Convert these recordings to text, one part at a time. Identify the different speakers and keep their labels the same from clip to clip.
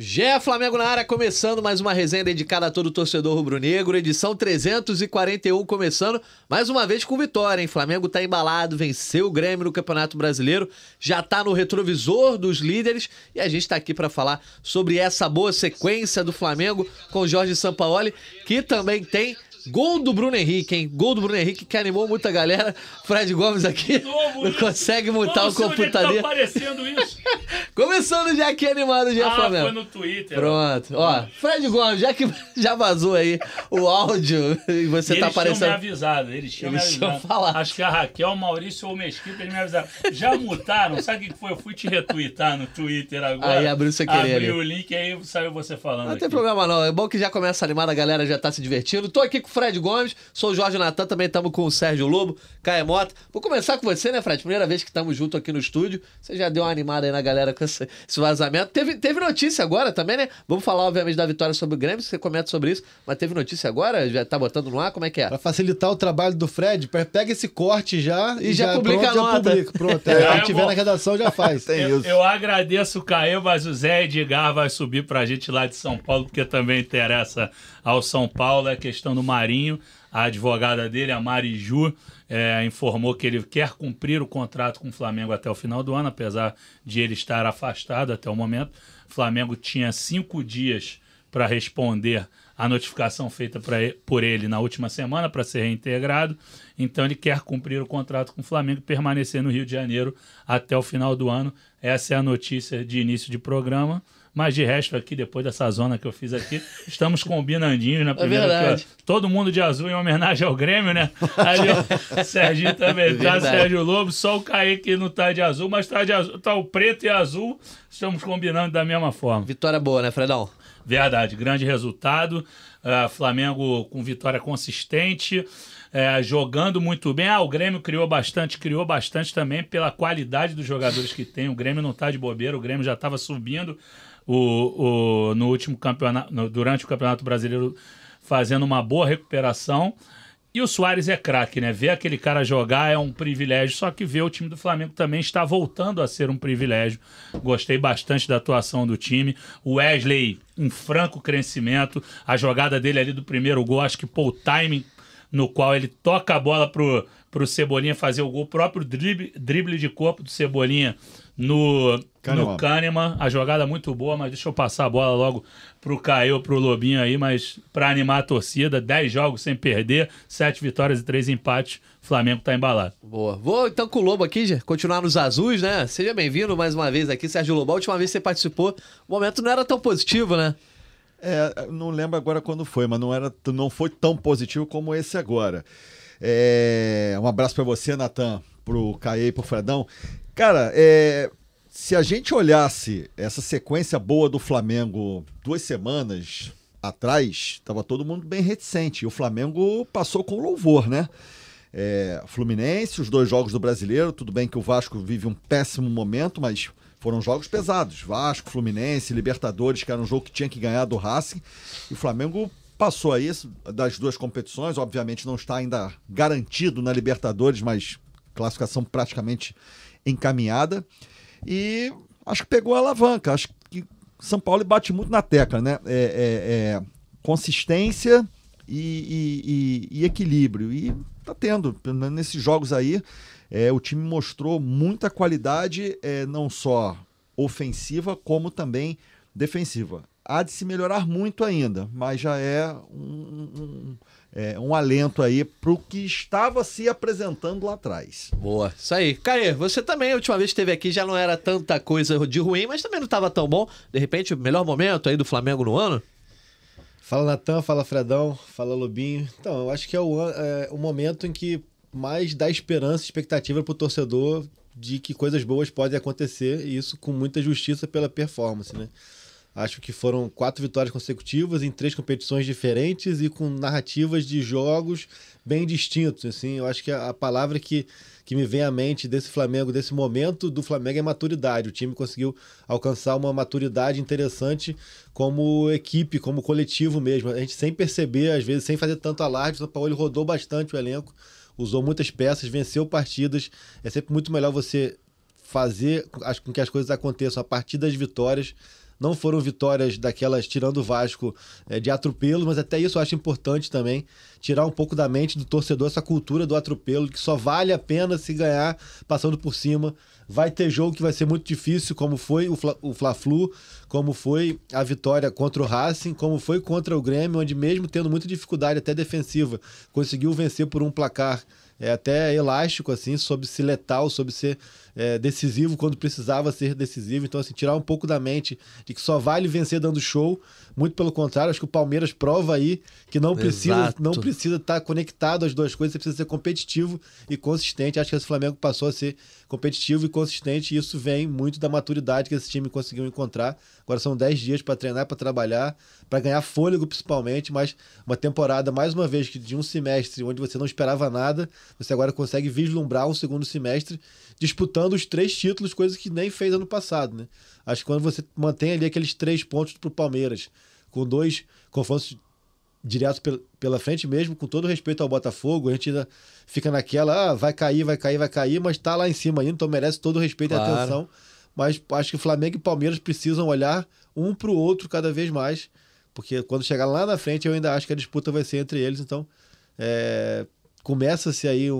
Speaker 1: Gé Flamengo na área, começando mais uma resenha dedicada a todo torcedor rubro-negro, edição 341 começando, mais uma vez com vitória, hein? Flamengo tá embalado, venceu o Grêmio no Campeonato Brasileiro, já tá no retrovisor dos líderes e a gente tá aqui para falar sobre essa boa sequência do Flamengo com Jorge Sampaoli, que também tem Gol do Bruno Henrique, hein? Gol do Bruno Henrique que animou muita galera. Fred Gomes aqui Novo não isso. consegue mutar Nossa, o computador. Tá
Speaker 2: aparecendo isso.
Speaker 1: Começando já aqui animado já,
Speaker 2: ah,
Speaker 1: Flamengo.
Speaker 2: foi no Twitter.
Speaker 1: Pronto. Ó, Fred Gomes, já que já vazou aí o áudio e você
Speaker 2: e
Speaker 1: tá aparecendo. Eles
Speaker 2: tinham me avisado, eles tinham eles me avisado. Falar. Acho que a Raquel, o Maurício ou o Mesquita, eles me avisaram. Já mutaram? Sabe o que foi? Eu fui te retweetar no Twitter agora.
Speaker 1: Aí abriu você querer.
Speaker 2: Abriu o link aí saiu você falando.
Speaker 1: Não
Speaker 2: aqui.
Speaker 1: tem problema não. É bom que já começa animado, a galera já tá se divertindo. Tô aqui com o Fred Gomes. Sou o Jorge Natan, também estamos com o Sérgio Lobo, Caia Mota. Vou começar com você, né, Fred? Primeira vez que estamos juntos aqui no estúdio. Você já deu uma animada aí na galera com esse, esse vazamento. Teve, teve notícia agora também, né? Vamos falar, obviamente, da vitória sobre o Grêmio, você comenta sobre isso. Mas teve notícia agora? Já tá botando no ar? Como é que é?
Speaker 3: Pra facilitar o trabalho do Fred, pega esse corte já
Speaker 1: e, e já, já, publica pronto, a nota. Já publica.
Speaker 3: Pronto, é, é, tiver na redação já faz.
Speaker 2: eu, eu, agradeço o Caio, mas o Zé Edgar vai subir pra gente lá de São Paulo, porque também interessa ao São Paulo, é a questão do Marinho. A advogada dele, a Mariju, é, informou que ele quer cumprir o contrato com o Flamengo até o final do ano, apesar de ele estar afastado até o momento. O Flamengo tinha cinco dias para responder a notificação feita por ele na última semana para ser reintegrado. Então ele quer cumprir o contrato com o Flamengo e permanecer no Rio de Janeiro até o final do ano. Essa é a notícia de início de programa. Mas de resto, aqui, depois dessa zona que eu fiz aqui, estamos combinandinhos na
Speaker 1: né? primeira. É verdade.
Speaker 2: Todo mundo de azul em homenagem ao Grêmio, né? Ali, Serginho também é tá, Sérgio Lobo, só o Kaique não tá de azul, mas tá de azul, tá o preto e azul, estamos combinando da mesma forma.
Speaker 1: Vitória boa, né, Fredão?
Speaker 2: Verdade, grande resultado. Uh, Flamengo com vitória consistente. É, jogando muito bem. Ah, o Grêmio criou bastante, criou bastante também pela qualidade dos jogadores que tem. O Grêmio não está de bobeira, o Grêmio já estava subindo o, o, no último campeonato, no, durante o Campeonato Brasileiro, fazendo uma boa recuperação. E o Soares é craque, né? Ver aquele cara jogar é um privilégio, só que ver o time do Flamengo também está voltando a ser um privilégio. Gostei bastante da atuação do time. O Wesley, um franco crescimento. A jogada dele ali do primeiro gol, acho que pô, o timing no qual ele toca a bola pro, pro Cebolinha fazer o gol, o próprio drible, drible de corpo do Cebolinha no, Kahneman. no Kahneman. A jogada muito boa, mas deixa eu passar a bola logo pro Caio, pro Lobinho aí, mas para animar a torcida, 10 jogos sem perder, 7 vitórias e 3 empates. Flamengo tá embalado.
Speaker 1: Boa. Vou então com o Lobo aqui, já, continuar nos azuis, né? Seja bem-vindo mais uma vez aqui, Sérgio Lobo. A última vez que você participou, o momento não era tão positivo, né?
Speaker 3: É, não lembro agora quando foi, mas não, era, não foi tão positivo como esse agora. É, um abraço para você, Natan, pro Caê e pro Fredão. Cara, é, se a gente olhasse essa sequência boa do Flamengo duas semanas atrás, estava todo mundo bem reticente. E o Flamengo passou com louvor, né? É, Fluminense, os dois jogos do brasileiro, tudo bem que o Vasco vive um péssimo momento, mas foram jogos pesados. Vasco, Fluminense, Libertadores, que era um jogo que tinha que ganhar do Racing. E o Flamengo passou aí das duas competições. Obviamente não está ainda garantido na Libertadores, mas classificação praticamente encaminhada. E acho que pegou a alavanca. Acho que São Paulo bate muito na tecla, né? É, é, é consistência e, e, e, equilíbrio. E tá tendo. Nesses jogos aí, é, o time mostrou muita qualidade, é, não só ofensiva, como também defensiva. Há de se melhorar muito ainda, mas já é um, um, é, um alento aí para o que estava se apresentando lá atrás.
Speaker 1: Boa, isso aí. Caê, você também, a última vez que esteve aqui, já não era tanta coisa de ruim, mas também não estava tão bom. De repente, o melhor momento aí do Flamengo no ano?
Speaker 3: Fala Natan, fala Fredão, fala Lobinho. Então, eu acho que é o, é, o momento em que mais dá esperança e expectativa para o torcedor de que coisas boas podem acontecer, e isso com muita justiça pela performance, né? Acho que foram quatro vitórias consecutivas em três competições diferentes e com narrativas de jogos bem distintos. Assim, eu acho que a, palavra que, que me vem à mente desse Flamengo, desse momento do Flamengo é maturidade. O time conseguiu alcançar uma maturidade interessante como equipe, como coletivo mesmo. A gente sem perceber, às vezes, sem fazer tanto alarde, o São Paulo rodou bastante o elenco usou muitas peças, venceu partidas. É sempre muito melhor você fazer com que as coisas aconteçam a partir das vitórias
Speaker 4: Não foram vitórias daquelas tirando o Vasco é, de atropelo, mas até isso eu acho importante também tirar um pouco da mente do torcedor essa cultura do atropelo, que só vale a pena se ganhar passando por cima. Vai ter jogo que vai ser muito difícil, como foi o, Fla, o Fla-Flu, como foi a vitória contra o Racing, como foi contra o Grêmio, onde mesmo tendo muita dificuldade até defensiva, conseguiu vencer por um placar é, até elástico, assim, soube ser letal, soube ser é, decisivo quando precisava ser decisivo. Então, assim, tirar um pouco da mente de que só vale vencer dando show. Muito pelo contrário, acho que o Palmeiras prova aí que não precisa
Speaker 1: Exato.
Speaker 4: não precisa estar conectado às duas coisas, você precisa ser competitivo e consistente. Acho que esse Flamengo passou a ser competitivo e consistente, e isso vem muito da maturidade que esse time conseguiu encontrar. Agora são 10 dias para treinar, para trabalhar, para ganhar fôlego principalmente, mas uma temporada, mais uma vez, que de um semestre onde você não esperava nada, você agora consegue vislumbrar um segundo semestre disputando os três títulos, coisa que nem fez ano passado, né? Acho que quando você mantém ali aqueles três pontos pro Palmeiras, com dois confrontos diretos pel- pela frente mesmo, com todo respeito ao Botafogo, a gente ainda fica naquela, ah, vai cair, vai cair, vai cair, mas tá lá em cima ainda, então merece todo o respeito
Speaker 1: Claro.
Speaker 4: e atenção. Mas acho que o Flamengo e Palmeiras precisam olhar um pro outro cada vez mais, porque quando chegar lá na frente eu ainda acho que a disputa vai ser entre eles, então é, começa-se aí um,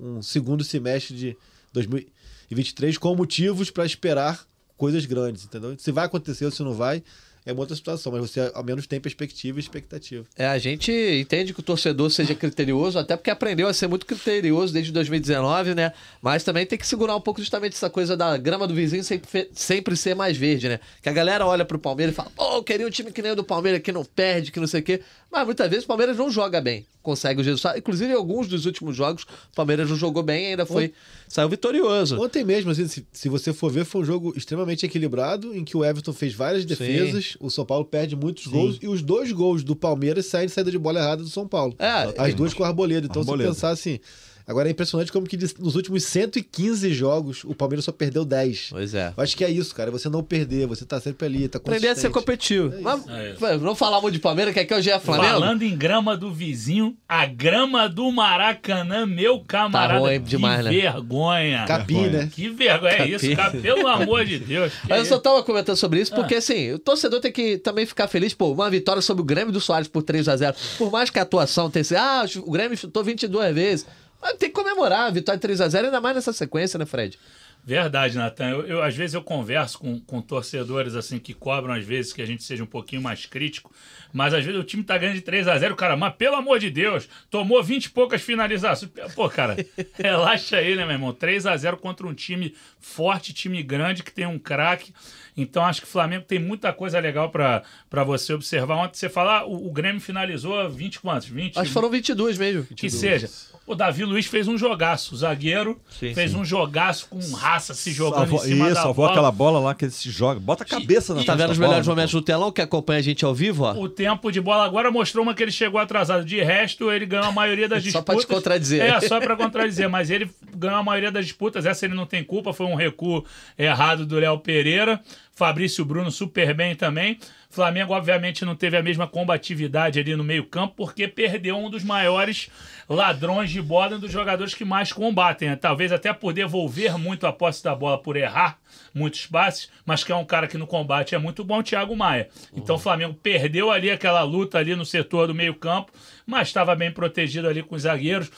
Speaker 4: um- um segundo semestre de 2023 com motivos para esperar coisas grandes, entendeu? Se vai acontecer ou se não vai, é uma outra situação, mas você ao menos tem perspectiva e expectativa.
Speaker 1: É, a gente entende que o torcedor seja criterioso, até porque aprendeu a ser muito criterioso desde 2019, né? Mas também tem que segurar um pouco justamente essa coisa da grama do vizinho sempre, sempre ser mais verde, né? Que a galera olha pro Palmeiras e fala, pô, eu queria um time que nem o do Palmeiras, que não perde, que não sei o quê. Mas muitas vezes o Palmeiras não joga bem, consegue os resultados. Inclusive, em alguns dos últimos jogos, o Palmeiras não jogou bem e ainda foi. saiu vitorioso.
Speaker 4: Ontem mesmo, assim, se, se você for ver, foi um jogo extremamente equilibrado, em que o Everton fez várias defesas, o São Paulo perde muitos gols, e os dois gols do Palmeiras saem de saída de bola errada do São Paulo.
Speaker 1: É,
Speaker 4: As duas com a Arboleda. Então,
Speaker 3: Arboleda.
Speaker 4: se pensar assim. Agora é impressionante como que nos últimos 115 jogos o Palmeiras só perdeu 10.
Speaker 1: Pois é.
Speaker 4: Eu acho que é isso, cara. Você não perder, você tá sempre ali, tá
Speaker 1: Aprender a ser competitivo. Mas,
Speaker 2: É isso.
Speaker 1: vai, vamos falar muito de Palmeiras, que aqui hoje é Flamengo.
Speaker 2: Falando em grama do vizinho, a grama do Maracanã, meu camarada.
Speaker 1: Tá ruim demais,
Speaker 2: que
Speaker 1: né?
Speaker 2: vergonha.
Speaker 4: Capim, né?
Speaker 2: Que vergonha é isso, cara? Pelo amor de Deus.
Speaker 1: Mas eu só
Speaker 2: isso?
Speaker 1: tava comentando sobre isso
Speaker 2: Ah.
Speaker 1: porque, assim, o torcedor tem que também ficar feliz. Pô, uma vitória sobre o Grêmio do Soares por 3 a 0 Por mais que a atuação tenha sido, ah, o Grêmio chutou 22 vezes. Mas tem que comemorar a vitória 3 a 0 ainda mais nessa sequência, né, Fred?
Speaker 2: Verdade, Natan. Eu, eu, às vezes eu converso com, com torcedores assim que cobram às vezes que a gente seja um pouquinho mais crítico, mas às vezes o time tá ganhando de 3 a 0 cara, mas pelo amor de Deus, tomou 20 e poucas finalizações. Pô, cara, relaxa aí, né, meu irmão? 3 a 0 contra um time forte, time grande que tem um craque. Então acho que o Flamengo tem muita coisa legal pra pra você observar. Ontem você fala, ah, o, o Grêmio finalizou 20 quantos? 20?
Speaker 1: Acho que foram 22 mesmo.
Speaker 2: que seja. O Davi Luiz fez um jogaço, o zagueiro
Speaker 1: Sim,
Speaker 2: fez um jogaço com raça se jogando
Speaker 3: Salvou,
Speaker 2: em cima
Speaker 3: isso,
Speaker 2: da
Speaker 3: salvou
Speaker 2: bola.
Speaker 3: aquela bola lá que ele se joga. Bota a cabeça na
Speaker 1: Tá
Speaker 3: frente
Speaker 1: vendo os melhores
Speaker 3: né,
Speaker 1: momentos do telão que acompanha a gente ao vivo, ó?
Speaker 2: O tempo de bola agora mostrou uma que ele chegou atrasado. De resto, ele ganhou a maioria das
Speaker 1: Só
Speaker 2: disputas.
Speaker 1: pra te contradizer.
Speaker 2: É, só pra contradizer. Mas ele ganhou a maioria das disputas. Essa ele não tem culpa. Foi um recuo errado do Léo Pereira. Fabrício Bruno super bem também. Flamengo, obviamente, não teve a mesma combatividade ali no meio-campo, porque perdeu um dos maiores ladrões de bola, um dos jogadores que mais combatem. né? Talvez até por devolver muito a posse da bola, por errar muitos passes, mas que é um cara que no combate é muito bom, Thiago Maia. Então o Flamengo perdeu ali aquela luta ali no setor do meio-campo, mas estava bem protegido ali com os zagueiros.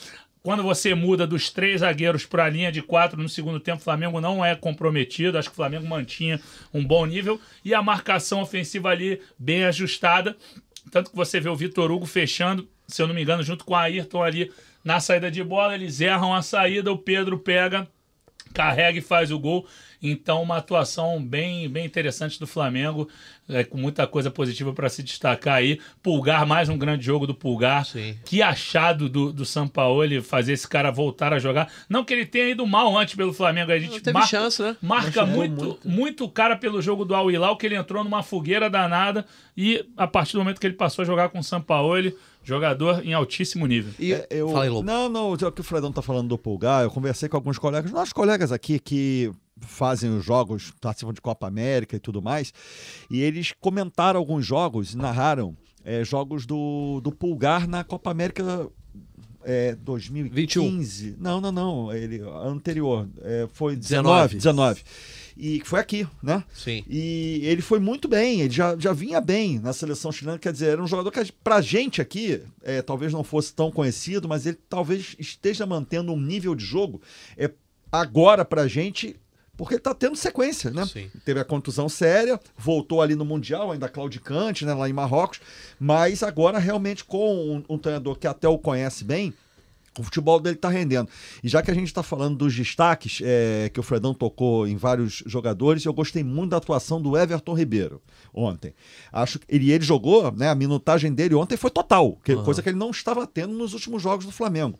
Speaker 2: Quando você muda dos três zagueiros para a linha de quatro no segundo tempo, o Flamengo não é comprometido. Acho que o Flamengo mantinha um bom nível e a marcação ofensiva ali bem ajustada. Tanto que você vê o Vitor Hugo fechando, se eu não me engano, junto com o Ayrton ali na saída de bola. Eles erram a saída, o Pedro pega, carrega e faz o gol. Então, uma atuação bem, bem interessante do Flamengo, é, com muita coisa positiva para se destacar aí. Pulgar, mais um grande jogo do Pulgar.
Speaker 1: Sim.
Speaker 2: Que achado do, do Sampaoli fazer esse cara voltar a jogar. Não que ele tenha ido mal antes pelo Flamengo, a gente
Speaker 1: Não teve
Speaker 2: marca,
Speaker 1: chance, né?
Speaker 2: marca muito, muito,
Speaker 4: muito.
Speaker 2: o cara pelo jogo do Al Hilal, que ele entrou numa fogueira danada e a partir do momento que ele passou a jogar com o Sampaoli, jogador em altíssimo nível.
Speaker 1: E...
Speaker 3: É, eu-
Speaker 1: Fala aí, Lobo.
Speaker 3: Não, não, o que o Fredão tá falando do Pulgar, eu conversei com alguns colegas, nossos colegas aqui que fazem os jogos, participam de Copa América e tudo mais, e eles comentaram alguns jogos, narraram é, jogos do, do Pulgar na Copa América é, 2015. Não, não, não. Ele, anterior. É, foi
Speaker 1: 19.
Speaker 3: 19. 19. E foi aqui, né?
Speaker 1: Sim.
Speaker 3: E ele foi muito bem, ele já, já vinha bem na seleção chilena, quer dizer, era um jogador que pra gente aqui, é, talvez não fosse tão conhecido, mas ele talvez esteja mantendo um nível de jogo é, agora pra gente porque ele tá tendo sequência, né?
Speaker 1: Sim.
Speaker 3: Teve a contusão séria, voltou ali no Mundial, ainda claudicante, né, lá em Marrocos, mas agora realmente com um, um treinador que até o conhece bem, o futebol dele tá rendendo. E já que a gente está falando dos destaques, é, que o Fredão tocou em vários jogadores, eu gostei muito da atuação do Everton Ribeiro ontem. Acho que ele, ele jogou, né? A minutagem dele ontem foi total, que,
Speaker 1: Uhum.
Speaker 3: coisa que ele não estava tendo nos últimos jogos do Flamengo.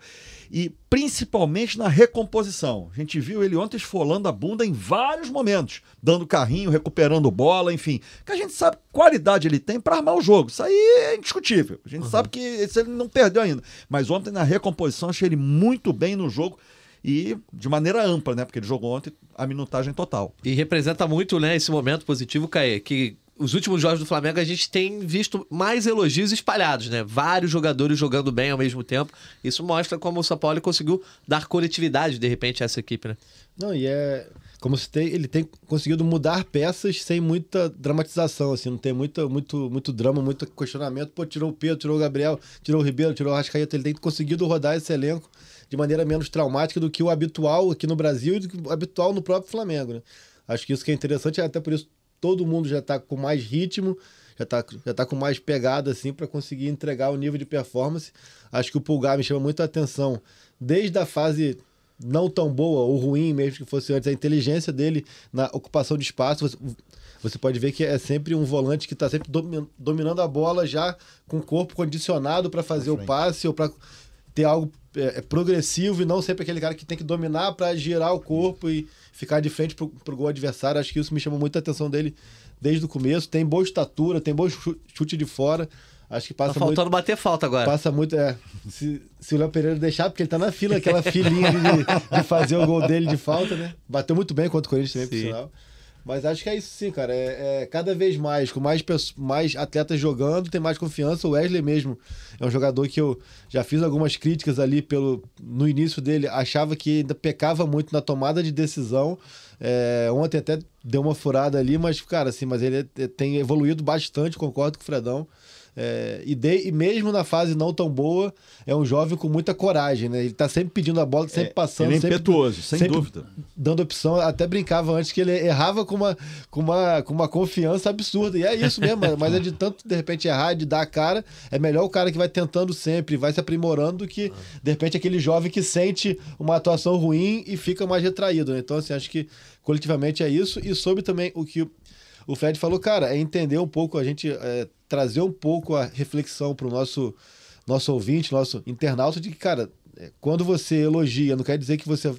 Speaker 3: E principalmente na recomposição. A gente viu ele ontem esfolando a bunda em vários momentos, dando carrinho, recuperando bola, enfim. Que a gente sabe que qualidade ele tem para armar o jogo. Isso aí é indiscutível. A gente sabe que esse ele não perdeu ainda. Mas ontem na recomposição achei ele muito bem no jogo e de maneira ampla, né? Porque ele jogou ontem a minutagem total.
Speaker 1: E representa muito, né, esse momento positivo, Caê, que os últimos jogos do Flamengo a gente tem visto mais elogios espalhados, né? Vários jogadores jogando bem ao mesmo tempo. Isso mostra como o São Paulo conseguiu dar coletividade, de repente, a essa equipe, né?
Speaker 4: Não, e é. Como se tem, ele tem conseguido mudar peças sem muita dramatização, assim, não tem muita, muito, muito drama, muito questionamento. Pô, tirou o Pedro, tirou o Gabriel, tirou o Ribeiro, tirou o Arrascaeta. Ele tem conseguido rodar esse elenco de maneira menos traumática do que o habitual aqui no Brasil e do que o habitual no próprio Flamengo, né? Acho que isso que é interessante, até por isso todo mundo já tá com mais ritmo, já tá, já tá com mais pegada, assim, para conseguir entregar o nível de performance. Acho que o Pulgar me chama muito a atenção desde a fase não tão boa ou ruim mesmo que fosse antes, a inteligência dele na ocupação de espaço. Você, você pode ver que é sempre um volante que está sempre domi- dominando a bola já com o corpo condicionado para fazer o passe ou para ter algo é, é, progressivo e não sempre aquele cara que tem que dominar para girar o corpo e ficar de frente pro, pro gol adversário. Acho que isso me chamou muita atenção dele desde o começo. Tem boa estatura, tem bom chu- chute de fora. Acho que
Speaker 1: Tá
Speaker 4: passa muito
Speaker 1: faltando bater falta agora.
Speaker 4: Passa muito, é. Se, se o Léo Pereira deixar, porque ele tá na fila, aquela filinha de, de fazer o gol dele de falta, né? Bateu muito bem contra o Corinthians também, por sinal. Mas acho que é isso sim, cara. É, é cada vez mais, com mais, mais atletas jogando, tem mais confiança. O Wesley mesmo é um jogador que eu já fiz algumas críticas ali pelo no início dele. Achava que ainda pecava muito na tomada de decisão. É, ontem até deu uma furada ali, mas, cara, assim, mas ele é- tem evoluído bastante, concordo com o Fredão. É, e, de- e mesmo na fase não tão boa, é um jovem com muita coragem, né? Ele tá sempre pedindo a bola, sempre passando,
Speaker 3: ele é
Speaker 4: sempre
Speaker 3: impetuoso, sem
Speaker 4: sempre
Speaker 3: dúvida.
Speaker 4: dando opção. Até brincava antes que ele errava com uma, com uma, com uma confiança absurda. E é isso mesmo, mas é de tanto, de repente, errar, de dar a cara. É melhor o cara que vai tentando sempre, vai se aprimorando, do que, de repente, aquele jovem que sente uma atuação ruim e fica mais retraído. Né? Então, assim, acho que coletivamente é isso. E sobre também o que o Fred falou, cara, é entender um pouco, a gente é, trazer um pouco a reflexão para o nosso, nosso ouvinte, nosso internauta, de que, cara, é, quando você elogia, não quer dizer que você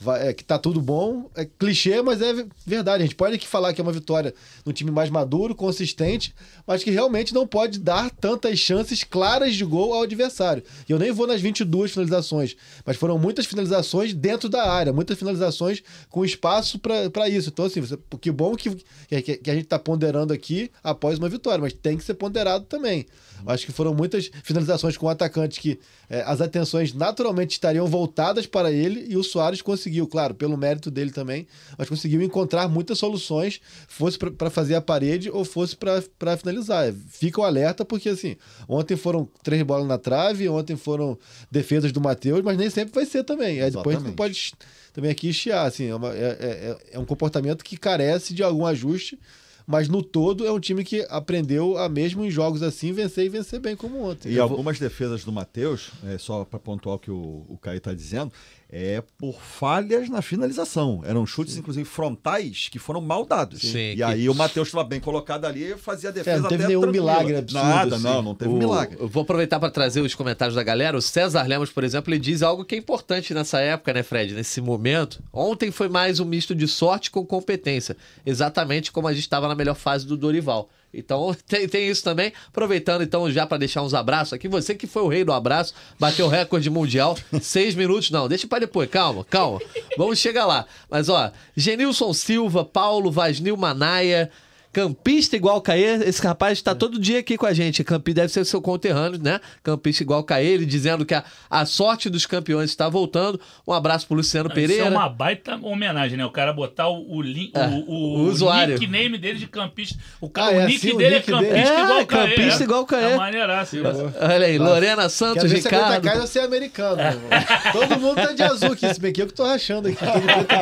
Speaker 4: vai- é, que tá tudo bom. É clichê, mas é ve- verdade. A gente pode aqui falar que é uma vitória no time mais maduro, consistente, mas que realmente não pode dar tantas chances claras de gol ao adversário. E eu nem vou nas 22 finalizações, mas foram muitas finalizações dentro da área, muitas finalizações com espaço para isso. Então, assim, você, que bom que, que, que a gente tá ponderando aqui após uma vitória, mas tem que ser ponderado também. Eu Acho que foram muitas finalizações com atacantes que eh, as atenções naturalmente estariam voltadas para ele e o Soares conseguiu, claro, pelo mérito dele também, mas conseguiu encontrar muitas soluções, fosse para fazer a parede ou fosse para finalizar. Fica o alerta, porque assim, ontem foram três bolas na trave, ontem foram defesas do Matheus, mas nem sempre vai ser também. Aí depois a gente não
Speaker 3: Exatamente.
Speaker 4: pode também aqui chiar, assim, é, uma- é- é- é um comportamento que carece de algum ajuste. Mas no todo é um time que aprendeu a mesmo em jogos assim vencer e vencer bem como ontem.
Speaker 3: E
Speaker 4: Eu vou-
Speaker 3: algumas defesas do Matheus, é, só para pontuar o que o, o Caio está dizendo, é por falhas na finalização. Eram chutes, inclusive, frontais que foram mal dados.
Speaker 1: Sim,
Speaker 3: e
Speaker 1: que-
Speaker 3: aí o Matheus estava bem colocado ali e fazia a defesa
Speaker 4: É, não teve
Speaker 3: até
Speaker 4: nenhum
Speaker 3: tranquila.
Speaker 4: milagre absurdo,
Speaker 3: Nada,
Speaker 4: assim.
Speaker 3: não, não teve
Speaker 1: O-
Speaker 3: milagre.
Speaker 1: Eu vou aproveitar para trazer os comentários da galera. O César Lemos, por exemplo, ele diz algo que é importante nessa época, né, Fred? Nesse momento. Ontem foi mais um misto de sorte com competência. Exatamente como a gente estava na melhor fase do Dorival. Então tem, tem isso também. Aproveitando então já para deixar uns abraços aqui. Você que foi o rei do abraço, bateu o recorde mundial. Seis minutos, não. Deixa para depois. Calma, calma. Vamos chegar lá. Mas ó, Genilson Silva, Paulo Vasnil Manaia. Campista igual Caê, esse rapaz está todo dia aqui com a gente. Campi deve ser seu conterrâneo, né? Campista igual Caê, ele dizendo que a, a sorte dos campeões está voltando. Um abraço pro Luciano
Speaker 2: Isso
Speaker 1: Pereira.
Speaker 2: é uma baita homenagem, né? O cara botar o, o,
Speaker 1: É,
Speaker 2: o, o,
Speaker 1: o usuário.
Speaker 2: nickname dele de campista. O, ca-
Speaker 4: Ah,
Speaker 2: o
Speaker 4: é
Speaker 2: nick
Speaker 4: assim, o
Speaker 2: dele
Speaker 4: nick
Speaker 2: é
Speaker 4: dele?
Speaker 2: campista
Speaker 1: É,
Speaker 2: igual Caê.
Speaker 1: campista
Speaker 2: é.
Speaker 1: igual Caê.
Speaker 2: É maneiraço.
Speaker 1: Olha aí, Lorena Santos,
Speaker 4: aguenta
Speaker 1: Ricardo.
Speaker 4: ou se é americano. meu irmão. Todo mundo tá de azul aqui, se bem que eu que tô rachando aqui.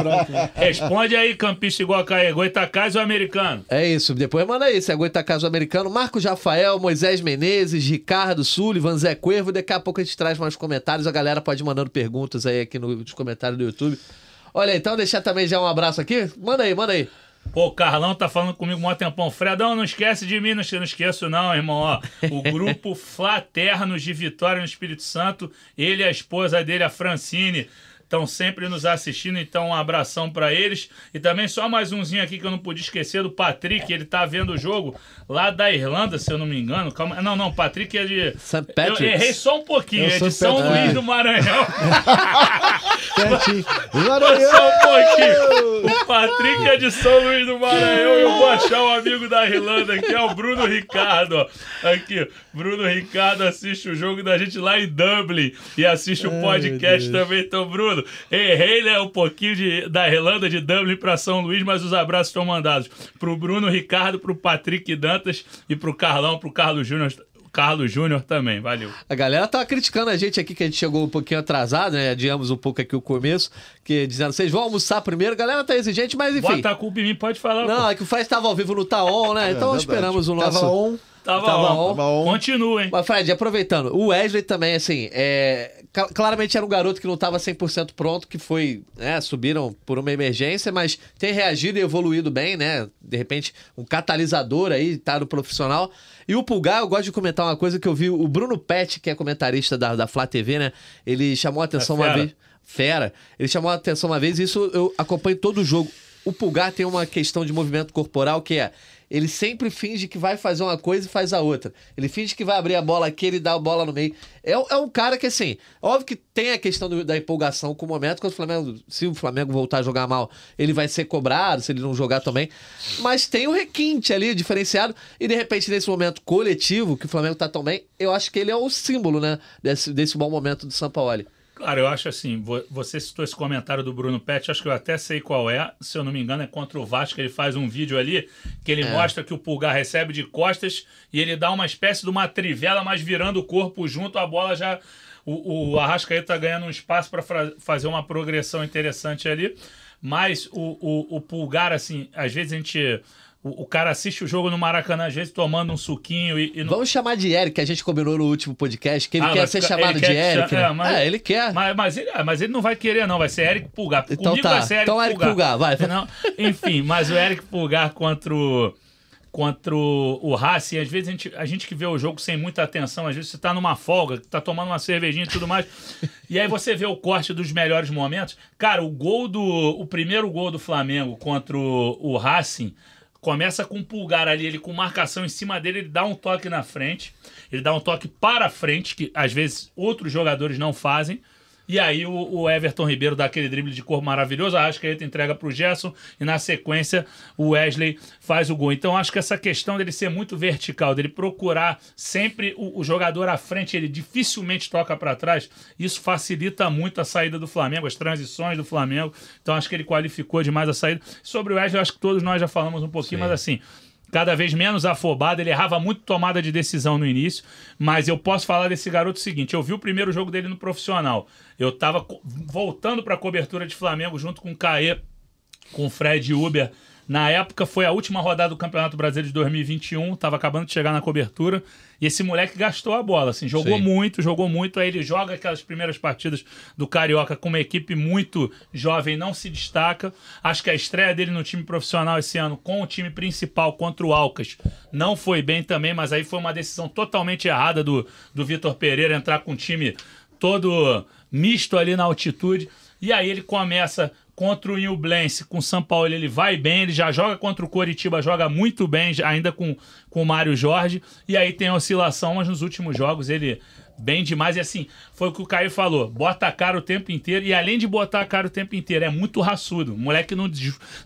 Speaker 4: Branco. né?
Speaker 2: Responde aí, campista igual Caê. Goitacás ou americano?
Speaker 1: É isso, depois manda aí, se aguenta caso americano. Marcos Rafael, Moisés Menezes, Ricardo Sullivan, Zé Cuervo. Daqui a pouco a gente traz mais comentários. A galera pode ir mandando perguntas aí aqui no- nos comentários do YouTube. Olha, então deixar também já um abraço aqui. Manda aí, manda aí.
Speaker 2: Pô, o Carlão tá falando comigo um tempão. Fredão, não esquece de mim, não, não esqueço não, irmão. Ó, o grupo Fraternos de Vitória no Espírito Santo, ele e a esposa dele, a Francine, estão sempre nos assistindo, então um abração pra eles. E também só mais umzinho aqui que eu não pude esquecer do Patrick, ele tá vendo o jogo lá da Irlanda, se eu não me engano. Calma, não, não, o Patrick é de...
Speaker 1: St.
Speaker 2: Eu
Speaker 1: Patrick's.
Speaker 2: errei só um pouquinho,
Speaker 4: Eu
Speaker 2: é de São
Speaker 4: Patrick.
Speaker 2: Luís do Maranhão.
Speaker 4: Certinho.
Speaker 2: Só um pouquinho. O Patrick é de São Luís do Maranhão. Eu vou achar um amigo da Irlanda aqui, é o Bruno Ricardo. Aqui, Bruno Ricardo assiste o jogo da gente lá em Dublin e assiste o podcast também. Então, Bruno, errei, né, um pouquinho de, da Irlanda, de Dublin para São Luís, mas os abraços estão mandados pro Bruno Ricardo, pro Patrick Dantas e pro Carlão, pro Carlos Júnior. Carlos Júnior também, valeu.
Speaker 1: A galera tava criticando a gente aqui, que a gente chegou um pouquinho atrasado, né? Adiamos um pouco aqui o começo, que dizendo, vocês vão almoçar primeiro. A galera tá exigente, mas enfim.
Speaker 2: Bota a culpa em mim, pode falar.
Speaker 1: Não,
Speaker 2: pô.
Speaker 1: é que o Fred tava ao vivo no Taon, né? Então
Speaker 3: verdade.
Speaker 1: esperamos o nosso.
Speaker 4: Tava on.
Speaker 2: Tava,
Speaker 1: Tava
Speaker 2: on.
Speaker 1: on.
Speaker 3: Tava on.
Speaker 2: Continua, hein?
Speaker 1: Mas, Fred, aproveitando, o Wesley também, assim, é, claramente era um garoto que não estava 100% pronto, que foi, né, subiram por uma emergência, mas tem reagido e evoluído bem, né? De repente, um catalisador aí, tá no profissional. E o Pulgar, eu gosto de comentar uma coisa que eu vi, o Bruno Pet, que é comentarista da, da Flá TV, né? Ele chamou a atenção
Speaker 2: É
Speaker 1: uma vez. Fera. Ele chamou a atenção uma vez, e isso eu acompanho todo o jogo. O Pulgar tem uma questão de movimento corporal que é. Ele sempre finge que vai fazer uma coisa e faz a outra. Ele finge que vai abrir a bola aqui, ele dá a bola no meio. É, um- é um cara que, assim, óbvio que tem a questão do- da empolgação com o momento, quando o Flamengo, se o Flamengo voltar a jogar mal, ele vai ser cobrado, se ele não jogar também. Mas tem o requinte ali, diferenciado, e de repente, nesse momento coletivo, que o Flamengo tá tão bem, eu acho que ele é o símbolo, né, desse, desse bom momento do Sampaoli.
Speaker 2: Claro, eu acho assim, vo- você citou esse comentário do Bruno Pet, acho que eu até sei qual é, se eu não me engano, é contra o Vasco, ele faz um vídeo ali que ele mostra que o Pulgar recebe de costas e ele dá uma espécie de uma trivela, mas virando o corpo junto, a bola já... O, o Arrascaeta tá ganhando um espaço para fazer uma progressão interessante ali, mas o, o, o Pulgar, assim, às vezes a gente... O, o cara assiste o jogo no Maracanã, às vezes tomando um suquinho e, e não
Speaker 1: Vamos chamar de Eric, que a gente combinou no último podcast, que ele
Speaker 2: Ah,
Speaker 1: quer ser chamado
Speaker 2: ele
Speaker 1: de
Speaker 2: quer
Speaker 1: Eric. né?
Speaker 2: é, mas-
Speaker 1: É, ele quer.
Speaker 2: Mas, mas, ele, ah, mas ele não vai querer, não. Vai ser Eric Pulgar.
Speaker 1: Então tá.
Speaker 2: vai ser Eric
Speaker 1: Então Eric Pulgar, vai.
Speaker 2: Não, enfim, mas o Eric Pulgar contra o, contra o, o Racing, às vezes a gente, a gente que vê o jogo sem muita atenção, às vezes você tá numa folga, tá tomando uma cervejinha e tudo mais, e aí você vê o corte dos melhores momentos. Cara, o gol do. O primeiro gol do Flamengo contra o, o Racing. Começa com o pulgar ali, ele com marcação em cima dele, ele dá um toque na frente, ele dá um toque para frente, que às vezes outros jogadores não fazem. E aí o, o Everton Ribeiro dá aquele drible de corpo maravilhoso, a Arrascaeta entrega para o Gerson e na sequência o Wesley faz o gol. Então acho que essa questão dele ser muito vertical, dele procurar sempre o, o jogador à frente, ele dificilmente toca para trás, isso facilita muito a saída do Flamengo, as transições do Flamengo. Então acho que ele qualificou demais a saída. Sobre o Wesley, acho que todos nós já falamos um pouquinho, mas assim, cada vez menos afobado, ele errava muito tomada de decisão no início, mas eu posso falar desse garoto o seguinte, eu vi o primeiro jogo dele no profissional, eu tava co- voltando para a cobertura de Flamengo junto com o Caê, com o Fred Uber, na época foi a última rodada do Campeonato Brasileiro de 2021, tava acabando de chegar na cobertura, e esse moleque gastou a bola, assim, jogou
Speaker 1: Sim.
Speaker 2: muito, jogou muito, aí ele joga aquelas primeiras partidas do Carioca com uma equipe muito jovem, não se destaca. Acho que a estreia dele no time profissional esse ano com o time principal contra o Alcas não foi bem também, mas aí foi uma decisão totalmente errada do, do Vitor Pereira entrar com um time todo misto ali na altitude. E aí ele começa Contra o Nublense, com o São Paulo, ele vai bem, ele já joga contra o Coritiba, joga muito bem, ainda com, com o Mário Jorge. E aí tem a oscilação, mas nos últimos jogos ele bem demais. E assim, foi o que o Caio falou: bota a cara o tempo inteiro. E além de botar a cara o tempo inteiro, é muito raçudo. O moleque não.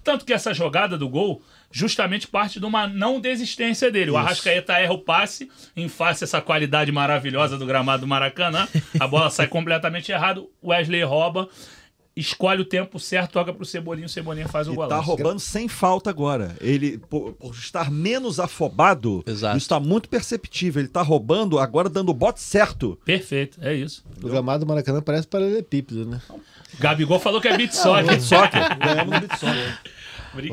Speaker 2: Tanto que essa jogada do gol. Justamente parte de uma não desistência dele. O Arrascaeta erra o passe, em face essa qualidade maravilhosa do gramado do Maracanã. A bola sai completamente errado. O Wesley rouba, escolhe o tempo certo, toca pro Cebolinha, o Cebolinha faz o
Speaker 3: E tá
Speaker 2: golaço.
Speaker 3: roubando sem falta agora. Ele, por, por estar menos afobado,
Speaker 1: Exato.
Speaker 3: isso tá muito perceptível. Ele tá roubando, agora dando o bote certo.
Speaker 2: Perfeito, é isso.
Speaker 4: O gramado do Maracanã parece paralelepípedo, né?
Speaker 2: Gabigol falou que é beat soccer.
Speaker 3: Soccer. Ganhamos no beat soccer.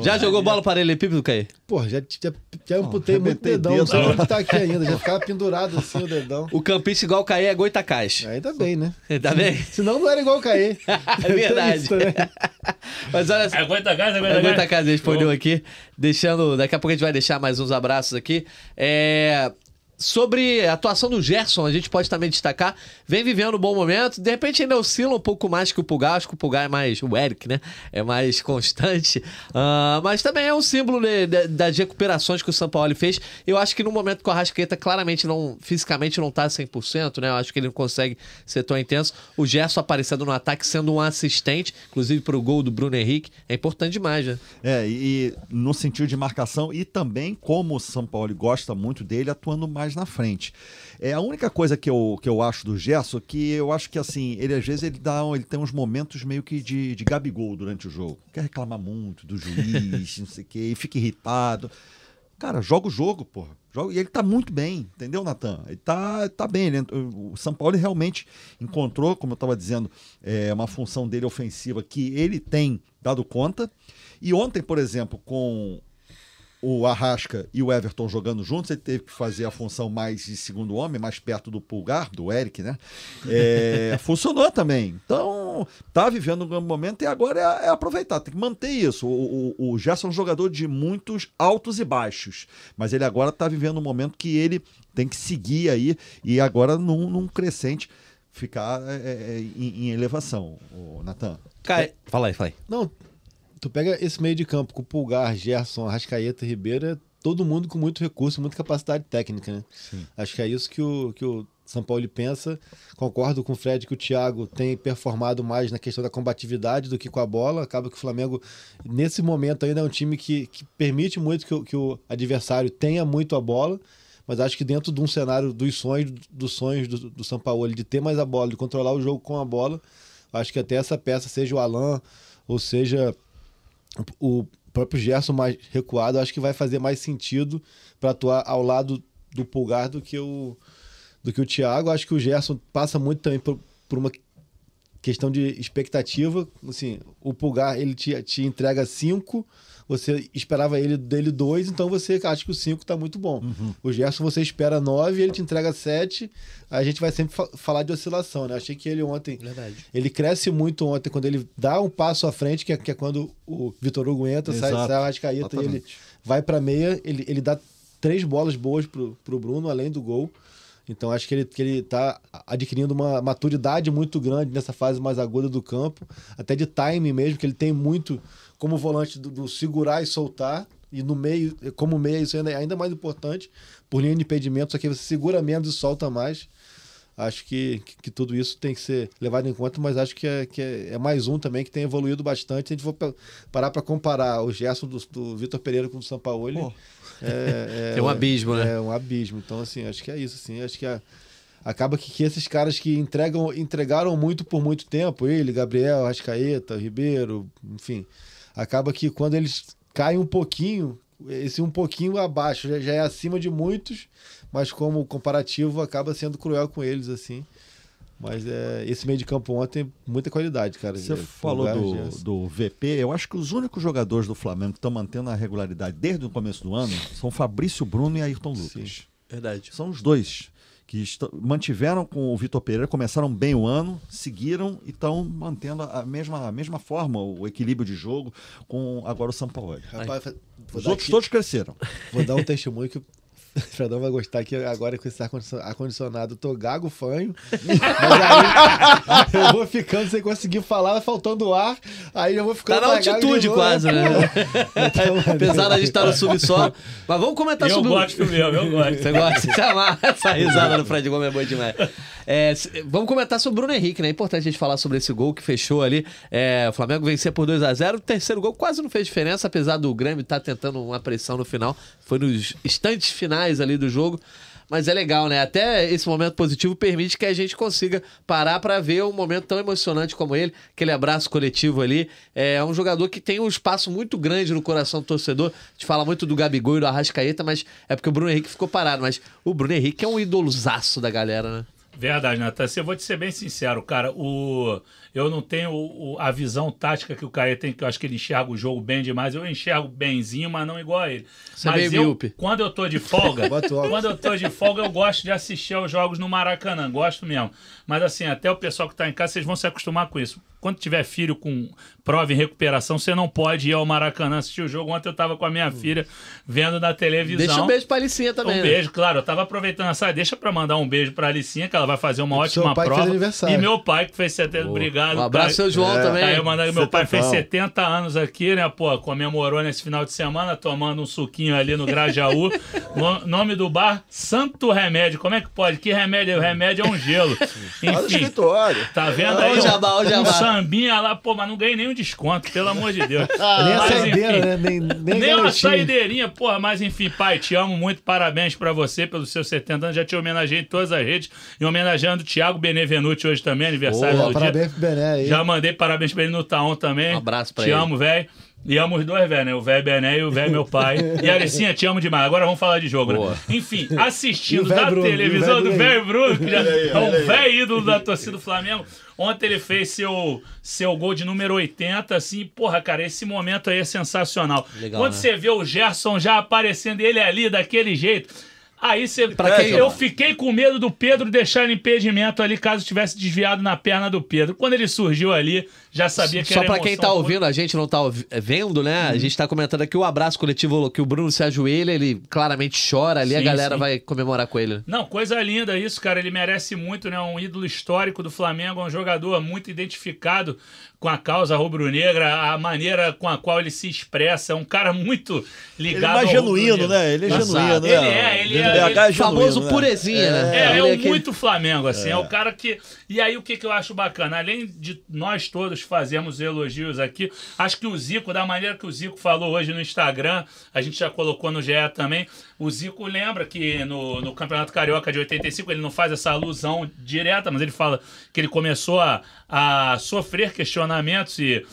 Speaker 1: Já jogou bola paralelepípedo, Caí?
Speaker 4: Pô, já, já, já amputei muito
Speaker 3: arrebentei
Speaker 4: dedão,
Speaker 3: dedo.
Speaker 4: não sei onde tá aqui ainda. Já ficava pendurado assim o dedão.
Speaker 1: O campista igual o Caí é Goitacás.
Speaker 4: Ainda bem, né?
Speaker 1: Tá bem?
Speaker 4: Senão não era igual o Caê.
Speaker 1: É verdade.
Speaker 4: Tem isso também.
Speaker 1: Mas olha só.
Speaker 2: Aguenta gás, aguenta
Speaker 1: Aguenta a
Speaker 2: gás.
Speaker 1: casa, respondeu aqui. Deixando. Daqui a pouco a gente vai deixar mais uns abraços aqui. É. Sobre a atuação do Gerson, a gente pode também destacar, vem vivendo um bom momento, de repente ainda oscila um pouco mais que o Pulgar, acho que o Pulgar é mais, o Eric, né, é mais constante, Ah, mas também é um símbolo de- de- das recuperações que o São Paulo fez, eu acho que no momento que o Arrascaeta claramente não, fisicamente não tá 100%, né, eu acho que ele não consegue ser tão intenso, o Gerson aparecendo no ataque sendo um assistente, inclusive pro gol do Bruno Henrique, é importante demais, né?
Speaker 3: É, e no sentido de marcação e também como o São Paulo gosta muito dele, atuando mais na frente. É a única coisa que eu, que eu acho do Gerson que eu acho que assim, ele às vezes ele dá, ele tem uns momentos meio que de, de Gabigol durante o jogo. Quer reclamar muito do juiz, não sei o quê, e fica irritado. Cara, joga o jogo, porra. Joga, e ele tá muito bem, entendeu, Natan? Ele tá, tá bem. ele- o São Paulo realmente encontrou, como eu estava dizendo, é, uma função dele ofensiva que ele tem dado conta. E ontem, por exemplo, com o Arrasca e o Everton jogando juntos, ele teve que fazer a função mais de segundo homem, mais perto do pulgar, do Eric, né? É, funcionou também. Então, tá vivendo um grande momento e agora é, é aproveitar, tem que manter isso. O, o, o Gerson é um jogador de muitos altos e baixos, mas ele agora tá vivendo um momento que ele tem que seguir aí e agora num, num crescente ficar é, é, em, em elevação, o Natan.
Speaker 1: Caí. Fala aí, fala aí.
Speaker 4: Não, tu pega esse meio de campo com o Pulgar, Gerson, Arrascaeta, Ribeiro, é todo mundo com muito recurso, muita capacidade técnica, né?
Speaker 3: Sim.
Speaker 4: Acho que é isso que o, que o São Paulo pensa. Concordo com o Fred que o Thiago tem performado mais na questão da combatividade do que com a bola. Acaba que o Flamengo, nesse momento, ainda é um time que, que permite muito que, o- que o adversário tenha muito a bola. Mas acho que dentro de um cenário dos sonhos, dos sonhos do, do São Paulo, de ter mais a bola, de controlar o jogo com a bola, acho que até essa peça, seja o Alan, ou seja o próprio Gerson mais recuado, acho que vai fazer mais sentido para atuar ao lado do Pulgar do que o do que o Thiago. Acho que o Gerson passa muito também por, por uma questão de expectativa. Assim, o Pulgar ele te, te entrega cinco, você esperava ele dele dois, então você acha que o cinco está muito bom. O Gerson você espera nove, ele te entrega sete. A gente vai sempre fa- falar de oscilação, né? Achei que ele ontem
Speaker 1: Verdade.
Speaker 4: ele cresce muito ontem quando ele dá um passo à frente, que é, que é quando o Vitor Hugo entra, sai,
Speaker 3: Exato.
Speaker 4: sai o Arrascaeta e ele vai pra meia, ele, ele dá três bolas boas pro, pro Bruno, além do gol. Então acho que ele, que ele tá adquirindo uma maturidade muito grande nessa fase mais aguda do campo, até de timing mesmo, que ele tem muito como volante do, do segurar e soltar. E no meio, como meia, isso ainda é ainda mais importante, por linha de impedimento, só que você segura menos e solta mais. Acho que, que, que tudo isso tem que ser levado em conta, mas acho que é, que é, é mais um também que tem evoluído bastante. Se a gente for pa- parar para comparar o Gerson do, do Vitor Pereira com o do Sampaoli,
Speaker 3: Pô.
Speaker 4: é, é-
Speaker 1: Tem um abismo, né?
Speaker 4: É um abismo. Então, assim, acho que é isso. Assim, acho que a- acaba que, que esses caras que entregam, entregaram muito por muito tempo, ele, Gabriel, Rascaeta, Ribeiro, enfim, acaba que quando eles caem um pouquinho, esse um pouquinho abaixo já, já é acima de muitos, mas como comparativo acaba sendo cruel com eles, assim. Mas é, esse meio de campo ontem, muita qualidade, cara.
Speaker 3: Você
Speaker 4: É,
Speaker 3: falou do, do VP, eu acho que os únicos jogadores do Flamengo que estão mantendo a regularidade desde o começo do ano são Fabrício Bruno e Ayrton Lucas.
Speaker 1: Verdade.
Speaker 3: São os dois que mantiveram com o Vitor Pereira, começaram bem o ano, seguiram e estão mantendo a mesma, a mesma forma, o equilíbrio de jogo com agora o São Paulo.
Speaker 4: Rapaz,
Speaker 3: Os outros
Speaker 4: aqui-
Speaker 3: todos cresceram.
Speaker 4: vou dar um testemunho que Fredão vai gostar que agora com esse ar-condicio- ar-condicionado eu tô gago, fanho. Mas aí eu vou ficando sem conseguir falar, faltando ar. Aí eu vou ficando
Speaker 1: Tá na altitude quase, né?
Speaker 4: Então,
Speaker 1: Apesar da gente estar no subsolo. Mas vamos comentar
Speaker 2: Eu
Speaker 1: sobre o-
Speaker 2: gosto mesmo, eu gosto.
Speaker 1: Você gosta de chamar essa risada do Fred Gomes é boa demais. É, vamos comentar sobre o Bruno Henrique, né? É importante a gente falar sobre esse gol que fechou ali. É, o Flamengo vencer por 2 a 0 O terceiro gol quase não fez diferença, apesar do Grêmio estar tentando uma pressão no final. Foi nos instantes finais ali do jogo. Mas é legal, né? Até esse momento positivo permite que a gente consiga parar para ver um momento tão emocionante como ele, aquele abraço coletivo ali. É um jogador que tem um espaço muito grande no coração do torcedor. A gente fala muito do Gabigol e do Arrascaeta, mas é porque o Bruno Henrique ficou parado. Mas o Bruno Henrique é um idolozaço da galera, né?
Speaker 2: Verdade, Natan. Eu vou te ser bem sincero, cara. O... Eu não tenho o- a visão tática que o Caio tem, que eu acho que ele enxerga o jogo bem demais. Eu enxergo benzinho, mas não igual a ele.
Speaker 1: Você
Speaker 2: mas eu, quando eu tô de folga, quando eu tô de folga, eu gosto de assistir aos jogos no Maracanã. Gosto mesmo. Mas assim, até o pessoal que tá em casa, vocês vão se acostumar com isso. Quando tiver filho com prova em recuperação, você não pode ir ao Maracanã assistir o jogo. Ontem eu tava com a minha filha vendo na televisão.
Speaker 1: Deixa um beijo pra Alicinha também.
Speaker 2: Um
Speaker 1: né?
Speaker 2: beijo, claro. Eu tava aproveitando essa. Deixa pra mandar um beijo pra Alicinha, que ela vai fazer uma ótima prova. E meu pai, que fez 70. Obrigado.
Speaker 1: Um abraço, seu João
Speaker 3: É.
Speaker 1: também.
Speaker 2: Aí eu mandei, meu pai fez
Speaker 3: Setentão.
Speaker 2: 70 anos aqui, né, pô? Comemorou nesse final de semana, tomando um suquinho ali no Grajaú. No- nome do bar, Santo Remédio. Como é que pode? Que remédio? O remédio é um gelo.
Speaker 3: No
Speaker 2: Enfim. Tá vendo aí?
Speaker 1: o jabá, olha o
Speaker 2: um sambinha lá, pô, mas não ganhei nenhum desconto, pelo amor de Deus.
Speaker 4: Nem a
Speaker 2: Mas,
Speaker 4: saideira,
Speaker 2: enfim,
Speaker 4: né? Nem, nem,
Speaker 2: nem uma saideirinha, porra, mas enfim, pai, te amo muito, parabéns pra você pelos seus 70 anos, já te homenageei em todas as redes, e homenageando o Thiago Benevenuti hoje também, aniversário
Speaker 1: Boa,
Speaker 2: do
Speaker 4: Parabéns
Speaker 2: dia.
Speaker 4: Bené aí.
Speaker 2: Já mandei parabéns pra ele no Taon também.
Speaker 1: Um abraço pra
Speaker 2: te
Speaker 1: ele.
Speaker 2: amo, velho. E amo os dois, velho, né? O velho Bené e o velho meu pai. E Alicinha, te amo demais. Agora vamos falar de jogo,
Speaker 1: Boa.
Speaker 2: né? Enfim, assistindo da
Speaker 4: Bruno, o
Speaker 2: televisão
Speaker 4: velho
Speaker 2: do
Speaker 4: Bruno.
Speaker 2: velho Bruno, que já é um velho ídolo da torcida do Flamengo. Ontem ele fez seu, seu gol de número 80, assim, porra, cara, esse momento aí é sensacional.
Speaker 1: Legal,
Speaker 2: Quando
Speaker 1: né?
Speaker 2: você vê o Gerson já aparecendo, ele ali daquele jeito. Aí você. Eu fiquei com medo do Pedro deixar impedimento ali caso tivesse desviado na perna do Pedro. Quando ele surgiu ali, já sabia que
Speaker 1: Só
Speaker 2: era
Speaker 1: pra quem tá ouvindo, a gente não tá ouvi- vendo, né? A gente tá comentando aqui o abraço coletivo que o Bruno se ajoelha, ele claramente chora ali, a
Speaker 2: Sim,
Speaker 1: galera
Speaker 2: sim.
Speaker 1: vai comemorar com ele.
Speaker 2: Não, coisa linda isso, cara. Ele merece muito, né? Um ídolo histórico do Flamengo, um jogador muito identificado com a causa rubro-negra, a maneira com a qual ele se expressa. É um cara muito
Speaker 3: Ele é
Speaker 2: ligado
Speaker 3: mais
Speaker 2: ao
Speaker 3: genuíno, né? Ele é
Speaker 1: Exato.
Speaker 3: genuíno, né?
Speaker 2: Ele é, ele é-
Speaker 3: BH
Speaker 2: ele-
Speaker 3: genuíno,
Speaker 1: Famoso
Speaker 3: né?
Speaker 1: purezinha, né?
Speaker 2: É, é,
Speaker 1: Ele
Speaker 2: o
Speaker 1: aquele-
Speaker 2: muito Flamengo, assim. É. o cara que. E aí, o que, que eu acho bacana? Além de nós todos fazemos elogios aqui, acho que o Zico, da maneira que o Zico falou hoje no Instagram, a gente já colocou no GE também. O Zico lembra que no, no Campeonato Carioca de 85 ele não faz essa alusão direta, mas ele fala que ele começou a, a sofrer questionamentos e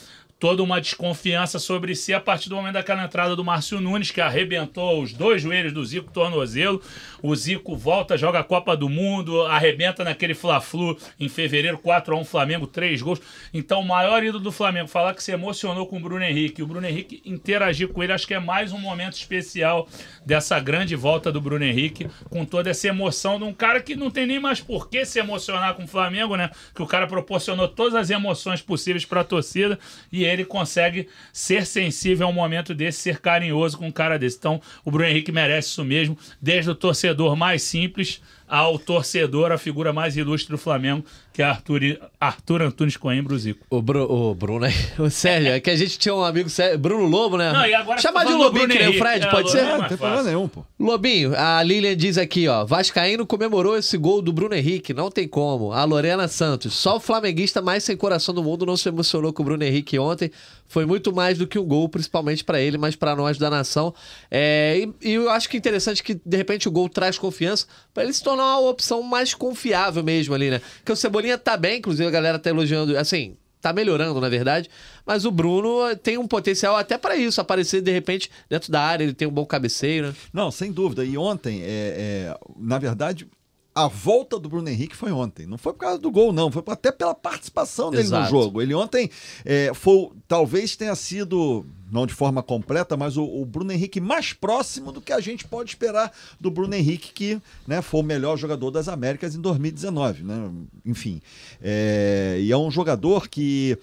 Speaker 2: toda uma desconfiança sobre si a partir do momento daquela entrada do Márcio Nunes, que arrebentou os dois joelhos do Zico, tornozelo. O Zico volta, joga a Copa do Mundo, arrebenta naquele Fla-Flu em fevereiro, 4x1 Flamengo, três gols. Então, o maior ídolo do Flamengo, falar que se emocionou com o Bruno Henrique, o Bruno Henrique interagir com ele, acho que é mais um momento especial dessa grande volta do Bruno Henrique, com toda essa emoção de um cara que não tem nem mais por que se emocionar com o Flamengo, né? Que o cara proporcionou todas as emoções possíveis para a torcida e ele consegue ser sensível a um momento desse, ser carinhoso com um cara desse. Então, o Bruno Henrique merece isso mesmo, desde o torcedor mais simples ao torcedor, a figura mais ilustre do Flamengo, que é Arthur, Arthur Antunes Coimbra, o Zico.
Speaker 1: O, Bru- o Bruno aí, o Sérgio, é que a gente tinha um amigo, Bruno Lobo, né?
Speaker 2: Não, e agora
Speaker 1: Chamar de Lobinho, que nem o. Fred,
Speaker 2: É,
Speaker 1: pode
Speaker 2: Lobo
Speaker 1: ser?
Speaker 2: é
Speaker 3: não
Speaker 2: mais
Speaker 3: tem
Speaker 2: fácil.
Speaker 3: problema nenhum, pô.
Speaker 1: Lobinho, a Lilian diz aqui, ó. Vascaíno comemorou esse gol do Bruno Henrique, não tem como. A Lorena Santos, só o flamenguista mais sem coração do mundo não se emocionou com o Bruno Henrique ontem. Foi muito mais do que um gol, principalmente pra ele, mas pra nós da nação. É, e, e eu acho que é interessante que, de repente, o gol traz confiança pra ele se tornar uma opção mais confiável mesmo ali, né? Porque o Cebolinha tá bem, inclusive a galera tá elogiando, assim, tá melhorando, na verdade. Mas o Bruno tem um potencial até pra isso, aparecer de repente dentro da área, ele tem um bom cabeceio, né?
Speaker 3: Não, sem dúvida. E ontem, é, é, na verdade, a volta do Bruno Henrique foi ontem. Não foi por causa do gol, não. Foi até pela participação dele
Speaker 1: Exato.
Speaker 3: no jogo. Ele ontem é, foi, talvez tenha sido, não de forma completa, mas o, o Bruno Henrique mais próximo do que a gente pode esperar do Bruno Henrique, que né, foi o melhor jogador das Américas em 2019. Né? Enfim. é, e é um jogador que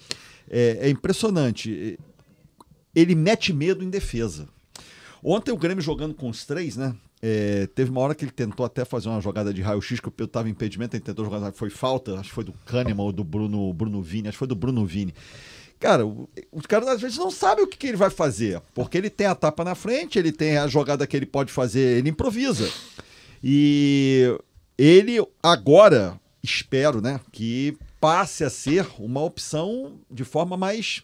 Speaker 3: é, é impressionante. Ele mete medo em defesa. Ontem o Grêmio jogando com os três, né? É, teve uma hora que ele tentou até fazer uma jogada de raio-x, que o Pedro estava em impedimento, ele tentou jogar, foi falta, acho que foi do Kahneman ou do Bruno, Bruno Vini, acho que foi do Bruno Vini. Cara, os caras às vezes não sabem o que, que ele vai fazer, porque ele tem a tapa na frente, ele tem a jogada que ele pode fazer, ele improvisa. E ele agora, espero, né, que passe a ser uma opção de forma mais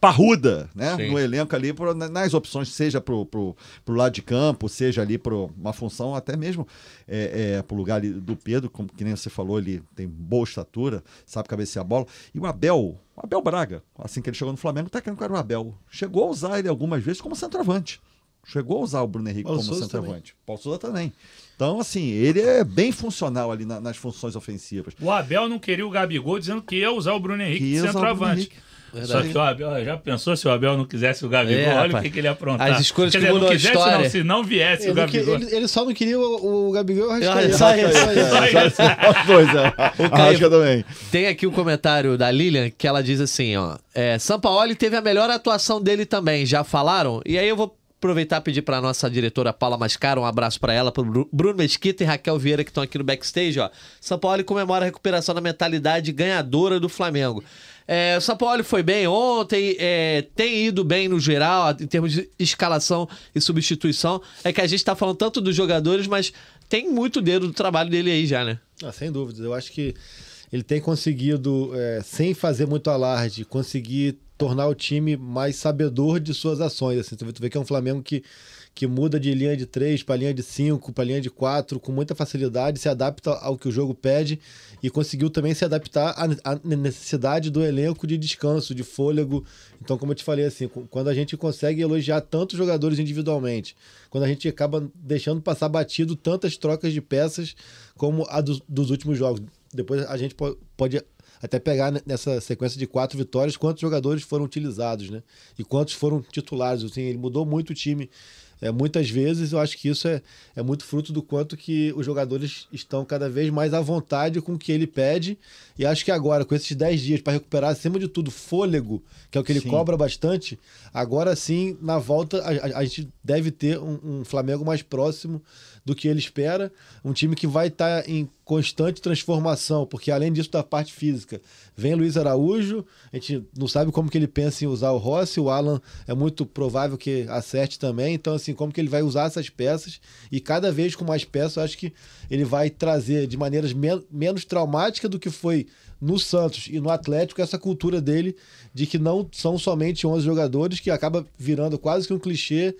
Speaker 3: parruda, né,
Speaker 1: Sim.
Speaker 3: no elenco ali, nas opções, seja pro, pro, pro lado de campo, seja ali para uma função, até mesmo é, é, pro lugar ali do Pedro, como que nem você falou, ele tem boa estatura, sabe cabecear a bola. E o Abel, o Abel Braga, assim que ele chegou no Flamengo, tá querendo que era o Abel. Chegou a usar ele algumas vezes como centroavante. Chegou a usar o Bruno Henrique
Speaker 4: Paulo
Speaker 3: como
Speaker 4: Souza
Speaker 3: centroavante. Paulo Souza também. Então, assim, ele é bem funcional ali na- nas funções ofensivas.
Speaker 2: O Abel não queria o Gabigol dizendo que ia usar o Bruno Henrique
Speaker 3: Que
Speaker 2: de
Speaker 3: o
Speaker 2: centroavante. Só que o Abel, já pensou se o Abel não quisesse o Gabigol?
Speaker 1: É,
Speaker 2: Olha
Speaker 1: rapaz.
Speaker 2: o que, que ele ia aprontar.
Speaker 1: As escolhas
Speaker 2: Quer
Speaker 1: que
Speaker 2: dizer, não
Speaker 1: a
Speaker 2: quisesse,
Speaker 1: história.
Speaker 2: não, se não viesse o
Speaker 4: Ele, não que-
Speaker 2: Gabigol.
Speaker 4: ele- ele só não queria o, o Gabigol e o Arrascaeta.
Speaker 1: só isso.
Speaker 3: Os dois, é. Arrasca também.
Speaker 1: Tem aqui o comentário da Lilian que ela diz assim, ó. É, Sampaoli teve a melhor atuação dele também, já falaram? E aí eu vou aproveitar e pedir pra nossa diretora Paula Mascara, um abraço pra ela, pro Bru- Bruno Mesquita e Raquel Vieira que estão aqui no backstage, ó. Sampaoli comemora a recuperação da mentalidade ganhadora do Flamengo. É, o Sampaoli foi bem ontem, é, tem ido bem no geral, em termos de escalação e substituição. É que a gente tá falando tanto dos jogadores, mas tem muito dedo do trabalho dele aí já, né?
Speaker 4: Ah, sem dúvida. Eu acho que ele tem conseguido, é, sem fazer muito alarde, conseguir tornar o time mais sabedor de suas ações. Assim, tu vê que é um Flamengo que, que muda de linha de 3 para linha de 5, para linha de 4, com muita facilidade, se adapta ao que o jogo pede e conseguiu também se adaptar à, necessidade do elenco de descanso, de fôlego. Então, como eu te falei, assim, quando a gente consegue elogiar tantos jogadores individualmente, quando a gente acaba deixando passar batido tantas trocas de peças como a dos, dos últimos jogos. Depois a gente po- pode até pegar ne- nessa sequência de quatro vitórias quantos jogadores foram utilizados, né? E quantos foram titulares. Assim, ele mudou muito o time é, muitas vezes. Eu acho que isso é, é muito fruto do quanto que os jogadores estão cada vez mais à vontade com o que ele pede. E acho que agora, com esses 10 dias para recuperar, acima de tudo, fôlego, que é o que ele
Speaker 3: Sim.
Speaker 4: cobra bastante, agora sim, na volta, a, a- gente deve ter um, um Flamengo mais próximo do que ele espera. Um time que vai estar em constante transformação, porque além disso da parte física, vem Luiz Araújo, a gente não sabe como que ele pensa em usar o Rossi, o Alan é muito provável que acerte também, então assim, como que ele vai usar essas peças e cada vez com mais peças, eu acho que ele vai trazer de maneiras men- menos traumáticas do que foi no Santos e no Atlético essa cultura dele de que não são somente 11 jogadores, que acaba virando quase que um clichê,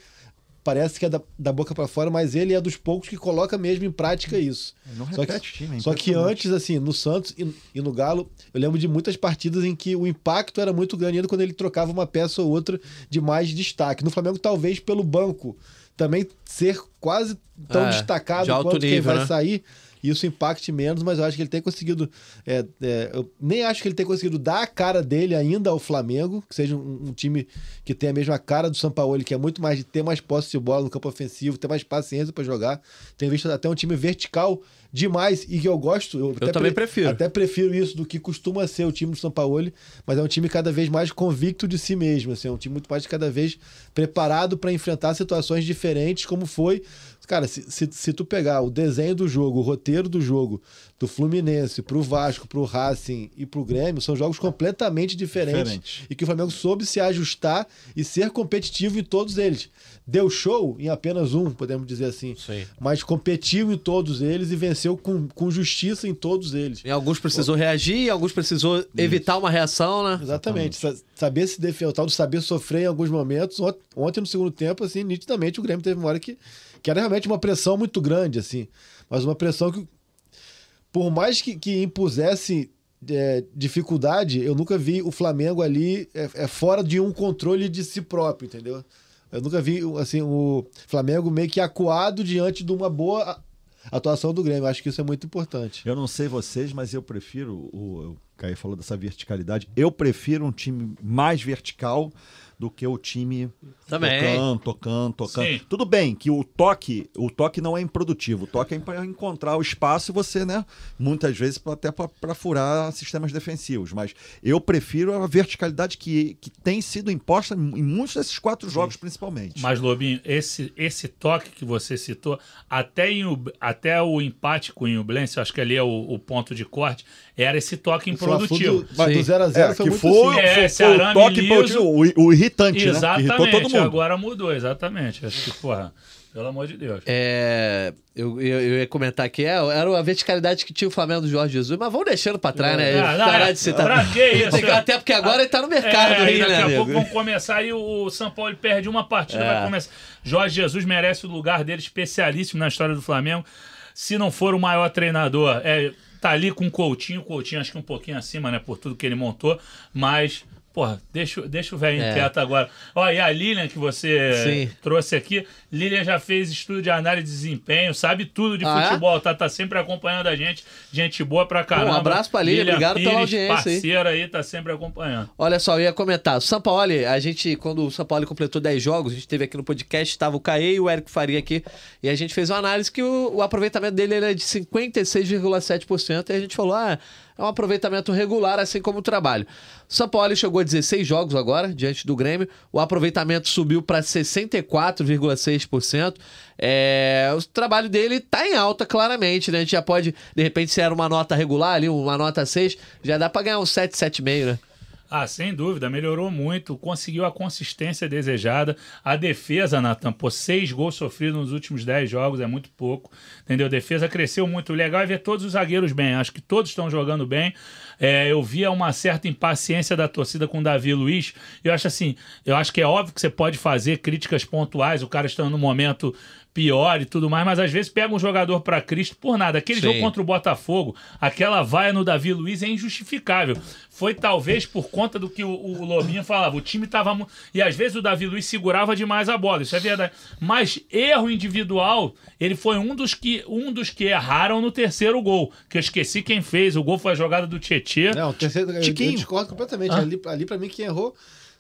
Speaker 4: parece que é da, da boca para fora, mas ele é dos poucos que coloca mesmo em prática isso.
Speaker 3: Não
Speaker 4: Só que,
Speaker 3: time, é
Speaker 4: só que antes, assim, no Santos e, e no Galo, eu lembro de muitas partidas em que o impacto era muito grande ainda quando ele trocava uma peça ou outra de mais destaque. No Flamengo, talvez pelo banco também ser quase tão
Speaker 1: É,
Speaker 4: destacado
Speaker 1: de
Speaker 4: quanto quem
Speaker 1: nível,
Speaker 4: vai
Speaker 1: né?
Speaker 4: sair. Isso impacte menos, mas eu acho que ele tem conseguido. é, é, eu nem acho que ele tem conseguido dar a cara dele ainda ao Flamengo, que seja um, um time que tenha a mesma cara do São Paulo, que é muito mais de ter mais posse de bola no campo ofensivo, ter mais paciência para jogar. Tem visto até um time vertical demais e que eu gosto. Eu, até
Speaker 1: também prefiro.
Speaker 4: Até prefiro isso do que costuma ser o time do São Paulo, mas é um time cada vez mais convicto de si mesmo. Assim, é um time muito mais cada vez preparado para enfrentar situações diferentes, como foi. Cara, se, se, se tu pegar o desenho do jogo, o roteiro do jogo, do Fluminense pro Vasco, pro Racing e pro Grêmio, são jogos completamente diferentes.
Speaker 3: Diferente.
Speaker 4: E que o Flamengo soube se ajustar e ser competitivo em todos eles. Deu show em apenas um, podemos dizer assim.
Speaker 1: Sim.
Speaker 4: Mas competiu em todos eles e venceu com, com justiça em todos eles.
Speaker 1: Em alguns precisou reagir, em alguns precisou evitar uma reação, né?
Speaker 4: Exatamente. Sa- Saber se defender, o tal do saber sofrer em alguns momentos. Ont- Ontem, no segundo tempo, assim, nitidamente, o Grêmio teve uma hora que, que era realmente uma pressão muito grande, assim. Mas uma pressão que, por mais que, que impusesse é, dificuldade, eu nunca vi o Flamengo ali é, é, fora de um controle de si próprio, entendeu? Eu nunca vi assim, o Flamengo meio que acuado diante de uma boa atuação do Grêmio. Acho que isso é muito importante.
Speaker 3: Eu não sei vocês, mas eu prefiro. O, o Caio falou dessa verticalidade. Eu prefiro um time mais vertical do que o time
Speaker 1: Também.
Speaker 3: tocando, tocando, tocando.
Speaker 2: Sim.
Speaker 3: Tudo bem que o toque, o toque não é improdutivo, o toque é para encontrar o espaço e você, né, muitas vezes até para furar sistemas defensivos, mas eu prefiro a verticalidade que, que tem sido imposta em muitos desses quatro jogos principalmente.
Speaker 2: Mas, Lobinho, esse, esse toque que você citou, até, em, até o empate com o Inublense, eu acho que ali é o, o ponto de corte, era esse toque
Speaker 4: O
Speaker 2: improdutivo.
Speaker 4: do- Mas
Speaker 1: Sim.
Speaker 4: do 0x0
Speaker 3: É,
Speaker 4: foi
Speaker 3: que
Speaker 4: muito
Speaker 3: foi,
Speaker 4: assim.
Speaker 2: É,
Speaker 3: foi-
Speaker 2: esse
Speaker 3: foi o toque
Speaker 2: liso.
Speaker 3: improdutivo, o, o irritante, né? Que irritou todo
Speaker 2: Exatamente,
Speaker 3: mundo.
Speaker 2: agora mudou, exatamente. Acho que, porra, pelo amor de Deus.
Speaker 1: É, eu, eu, eu ia comentar aqui, é, era a verticalidade que tinha o Flamengo do Jorge Jesus, mas vamos deixando pra trás, né?
Speaker 2: Ah, não, é,
Speaker 1: de citar.
Speaker 2: pra que isso?
Speaker 1: Até porque agora ele tá no mercado
Speaker 2: É,
Speaker 1: aí,
Speaker 2: e daqui
Speaker 1: né,
Speaker 2: a
Speaker 1: amigo?
Speaker 2: pouco vão começar aí o São Paulo perde uma partida,
Speaker 1: É.
Speaker 2: vai começar. Jorge Jesus merece o lugar dele, especialíssimo na história do Flamengo. Se não for o maior treinador, é, tá ali com o Coutinho, o Coutinho acho que um pouquinho acima, né, por tudo que ele montou, mas Porra, deixa, deixa o velho
Speaker 1: É.
Speaker 2: quieto agora. Ó, e a Lilian que você
Speaker 1: Sim.
Speaker 2: trouxe aqui, Lilian já fez estudo de análise de desempenho, sabe tudo de
Speaker 1: Ah, é?
Speaker 2: futebol, tá, tá sempre acompanhando a gente. Gente boa pra caramba.
Speaker 1: Um abraço pra Lilian, obrigado pela audiência aí.
Speaker 2: Parceira aí, tá sempre acompanhando.
Speaker 1: Olha só, eu ia comentar. O São Paulo, a gente, quando o São Paulo completou 10 jogos, a gente teve aqui no podcast, estava o Caê e o Érico Faria aqui, e a gente fez uma análise que o, o aproveitamento dele era de 56,7%, e a gente falou, ah, é um aproveitamento regular, assim como o trabalho. São Paulo chegou a 16 jogos agora, diante do Grêmio, o aproveitamento subiu para 64,6%. É, o trabalho dele tá em alta, claramente, né? A gente já pode, de repente, se era uma nota regular ali, uma nota 6, já dá para ganhar um 7, 7,5, né?
Speaker 2: Ah, sem dúvida, melhorou muito, conseguiu a consistência desejada. A defesa, Natan, pô, seis gols sofridos nos últimos dez jogos é muito pouco, entendeu? A defesa cresceu muito. O legal é ver todos os zagueiros bem, acho que todos estão jogando bem. É, eu via uma certa impaciência da torcida com o Davi Luiz. Eu acho assim, eu acho que é óbvio que você pode fazer críticas pontuais, o cara está no momento pior e tudo mais, mas às vezes pega um jogador pra Cristo por nada. Aquele
Speaker 1: Sim.
Speaker 2: jogo contra o Botafogo, aquela vaia no Davi Luiz é injustificável. Foi talvez por conta do que o, o Lobinho falava. O time tava. E às vezes o Davi Luiz segurava demais a bola, isso é verdade. Mas erro individual, ele foi um dos que, um dos que erraram no terceiro gol. Que eu esqueci quem fez. O gol foi a jogada do Tietê.
Speaker 4: Não, o terceiro, eu, eu
Speaker 3: Tiquinho.
Speaker 4: discordo completamente.
Speaker 2: Ah.
Speaker 4: Ali, ali pra mim, quem errou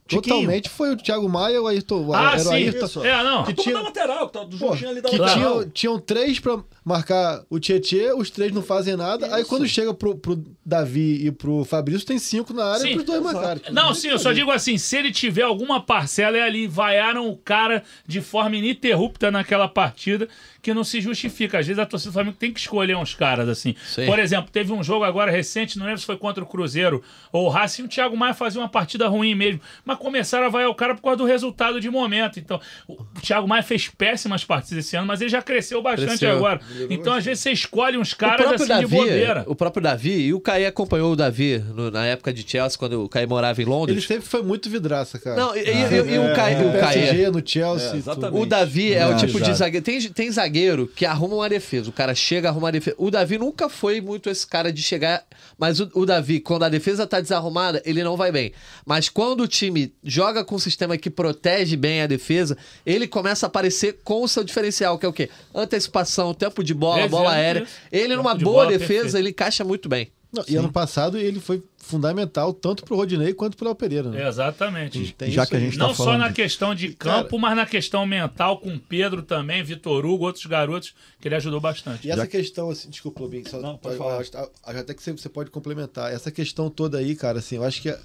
Speaker 4: Totalmente foi o Thiago Maia o Ayrton.
Speaker 2: Ah,
Speaker 4: era o
Speaker 2: sim.
Speaker 4: Ayrton.
Speaker 3: isso.
Speaker 2: É, não.
Speaker 4: Que tinha-
Speaker 3: da lateral, que tá do Jorginho ali da
Speaker 4: que
Speaker 3: lateral.
Speaker 4: tinham, tinham três pra marcar o Tietê, os três não fazem nada. Aí quando chega pro, pro Davi e pro Fabrício, tem cinco na área
Speaker 2: Sim.
Speaker 4: e pros dois marcarem.
Speaker 2: Não, sim, eu só digo assim, se ele tiver alguma parcela, é ali, vaiaram o cara de forma ininterrupta naquela partida, que não se justifica. Às vezes a torcida do Flamengo tem que escolher uns caras, assim.
Speaker 1: Sim.
Speaker 2: Por exemplo, teve um jogo agora recente, não lembro se foi contra o Cruzeiro ou o Racing, o Thiago Maia fazia uma partida ruim mesmo, mas começaram a vaiar o cara por causa do resultado de momento. Então, o Thiago Maia fez péssimas partidas esse ano, mas ele já cresceu bastante
Speaker 1: Cresceu.
Speaker 2: agora. Então, às vezes, você escolhe uns caras assim de bobeira.
Speaker 1: Davi, o próprio Davi, e o Caí acompanhou o Davi no- na época de Chelsea, quando o Caí morava em
Speaker 4: Ele
Speaker 1: Londres.
Speaker 4: sempre foi muito vidraça, cara.
Speaker 1: Não, e, e- e- e o Caí,
Speaker 4: no
Speaker 1: o Caí
Speaker 4: PSG, no Chelsea.
Speaker 3: É.
Speaker 1: O Davi é o
Speaker 3: Ah,
Speaker 1: tipo de zagueiro. Tem, tem zagueiro que arruma uma defesa. O cara chega, arruma uma defesa. O Davi nunca foi muito esse cara de chegar. Mas o, o Davi, quando a defesa tá desarrumada, ele não vai bem. Mas quando o time joga com um sistema que protege bem a defesa, ele começa a aparecer com o seu diferencial, que é o quê? Antecipação, tempo de bola,
Speaker 2: Exato,
Speaker 1: bola aérea. Ele, numa
Speaker 2: de
Speaker 1: boa
Speaker 2: bola,
Speaker 1: defesa,
Speaker 2: perfeito.
Speaker 1: ele encaixa muito bem.
Speaker 4: Não, e ano passado ele foi fundamental tanto pro Rodinei quanto pro Léo Pereira. Né?
Speaker 2: Exatamente.
Speaker 4: Tem
Speaker 3: Já
Speaker 4: isso
Speaker 3: que a gente
Speaker 2: Não
Speaker 3: tá
Speaker 2: só
Speaker 3: falando
Speaker 2: na
Speaker 3: de-
Speaker 2: questão de
Speaker 4: Cara-
Speaker 2: campo, mas na questão mental com o Pedro também, Vitor Hugo, outros garotos que ele ajudou bastante.
Speaker 4: E essa
Speaker 3: Já-
Speaker 4: questão, assim, desculpa, Lobinho, só,
Speaker 3: Não, pode
Speaker 4: eu
Speaker 3: falar.
Speaker 4: acho- acho até que você, pode complementar. Essa questão toda aí, cara, assim, eu acho que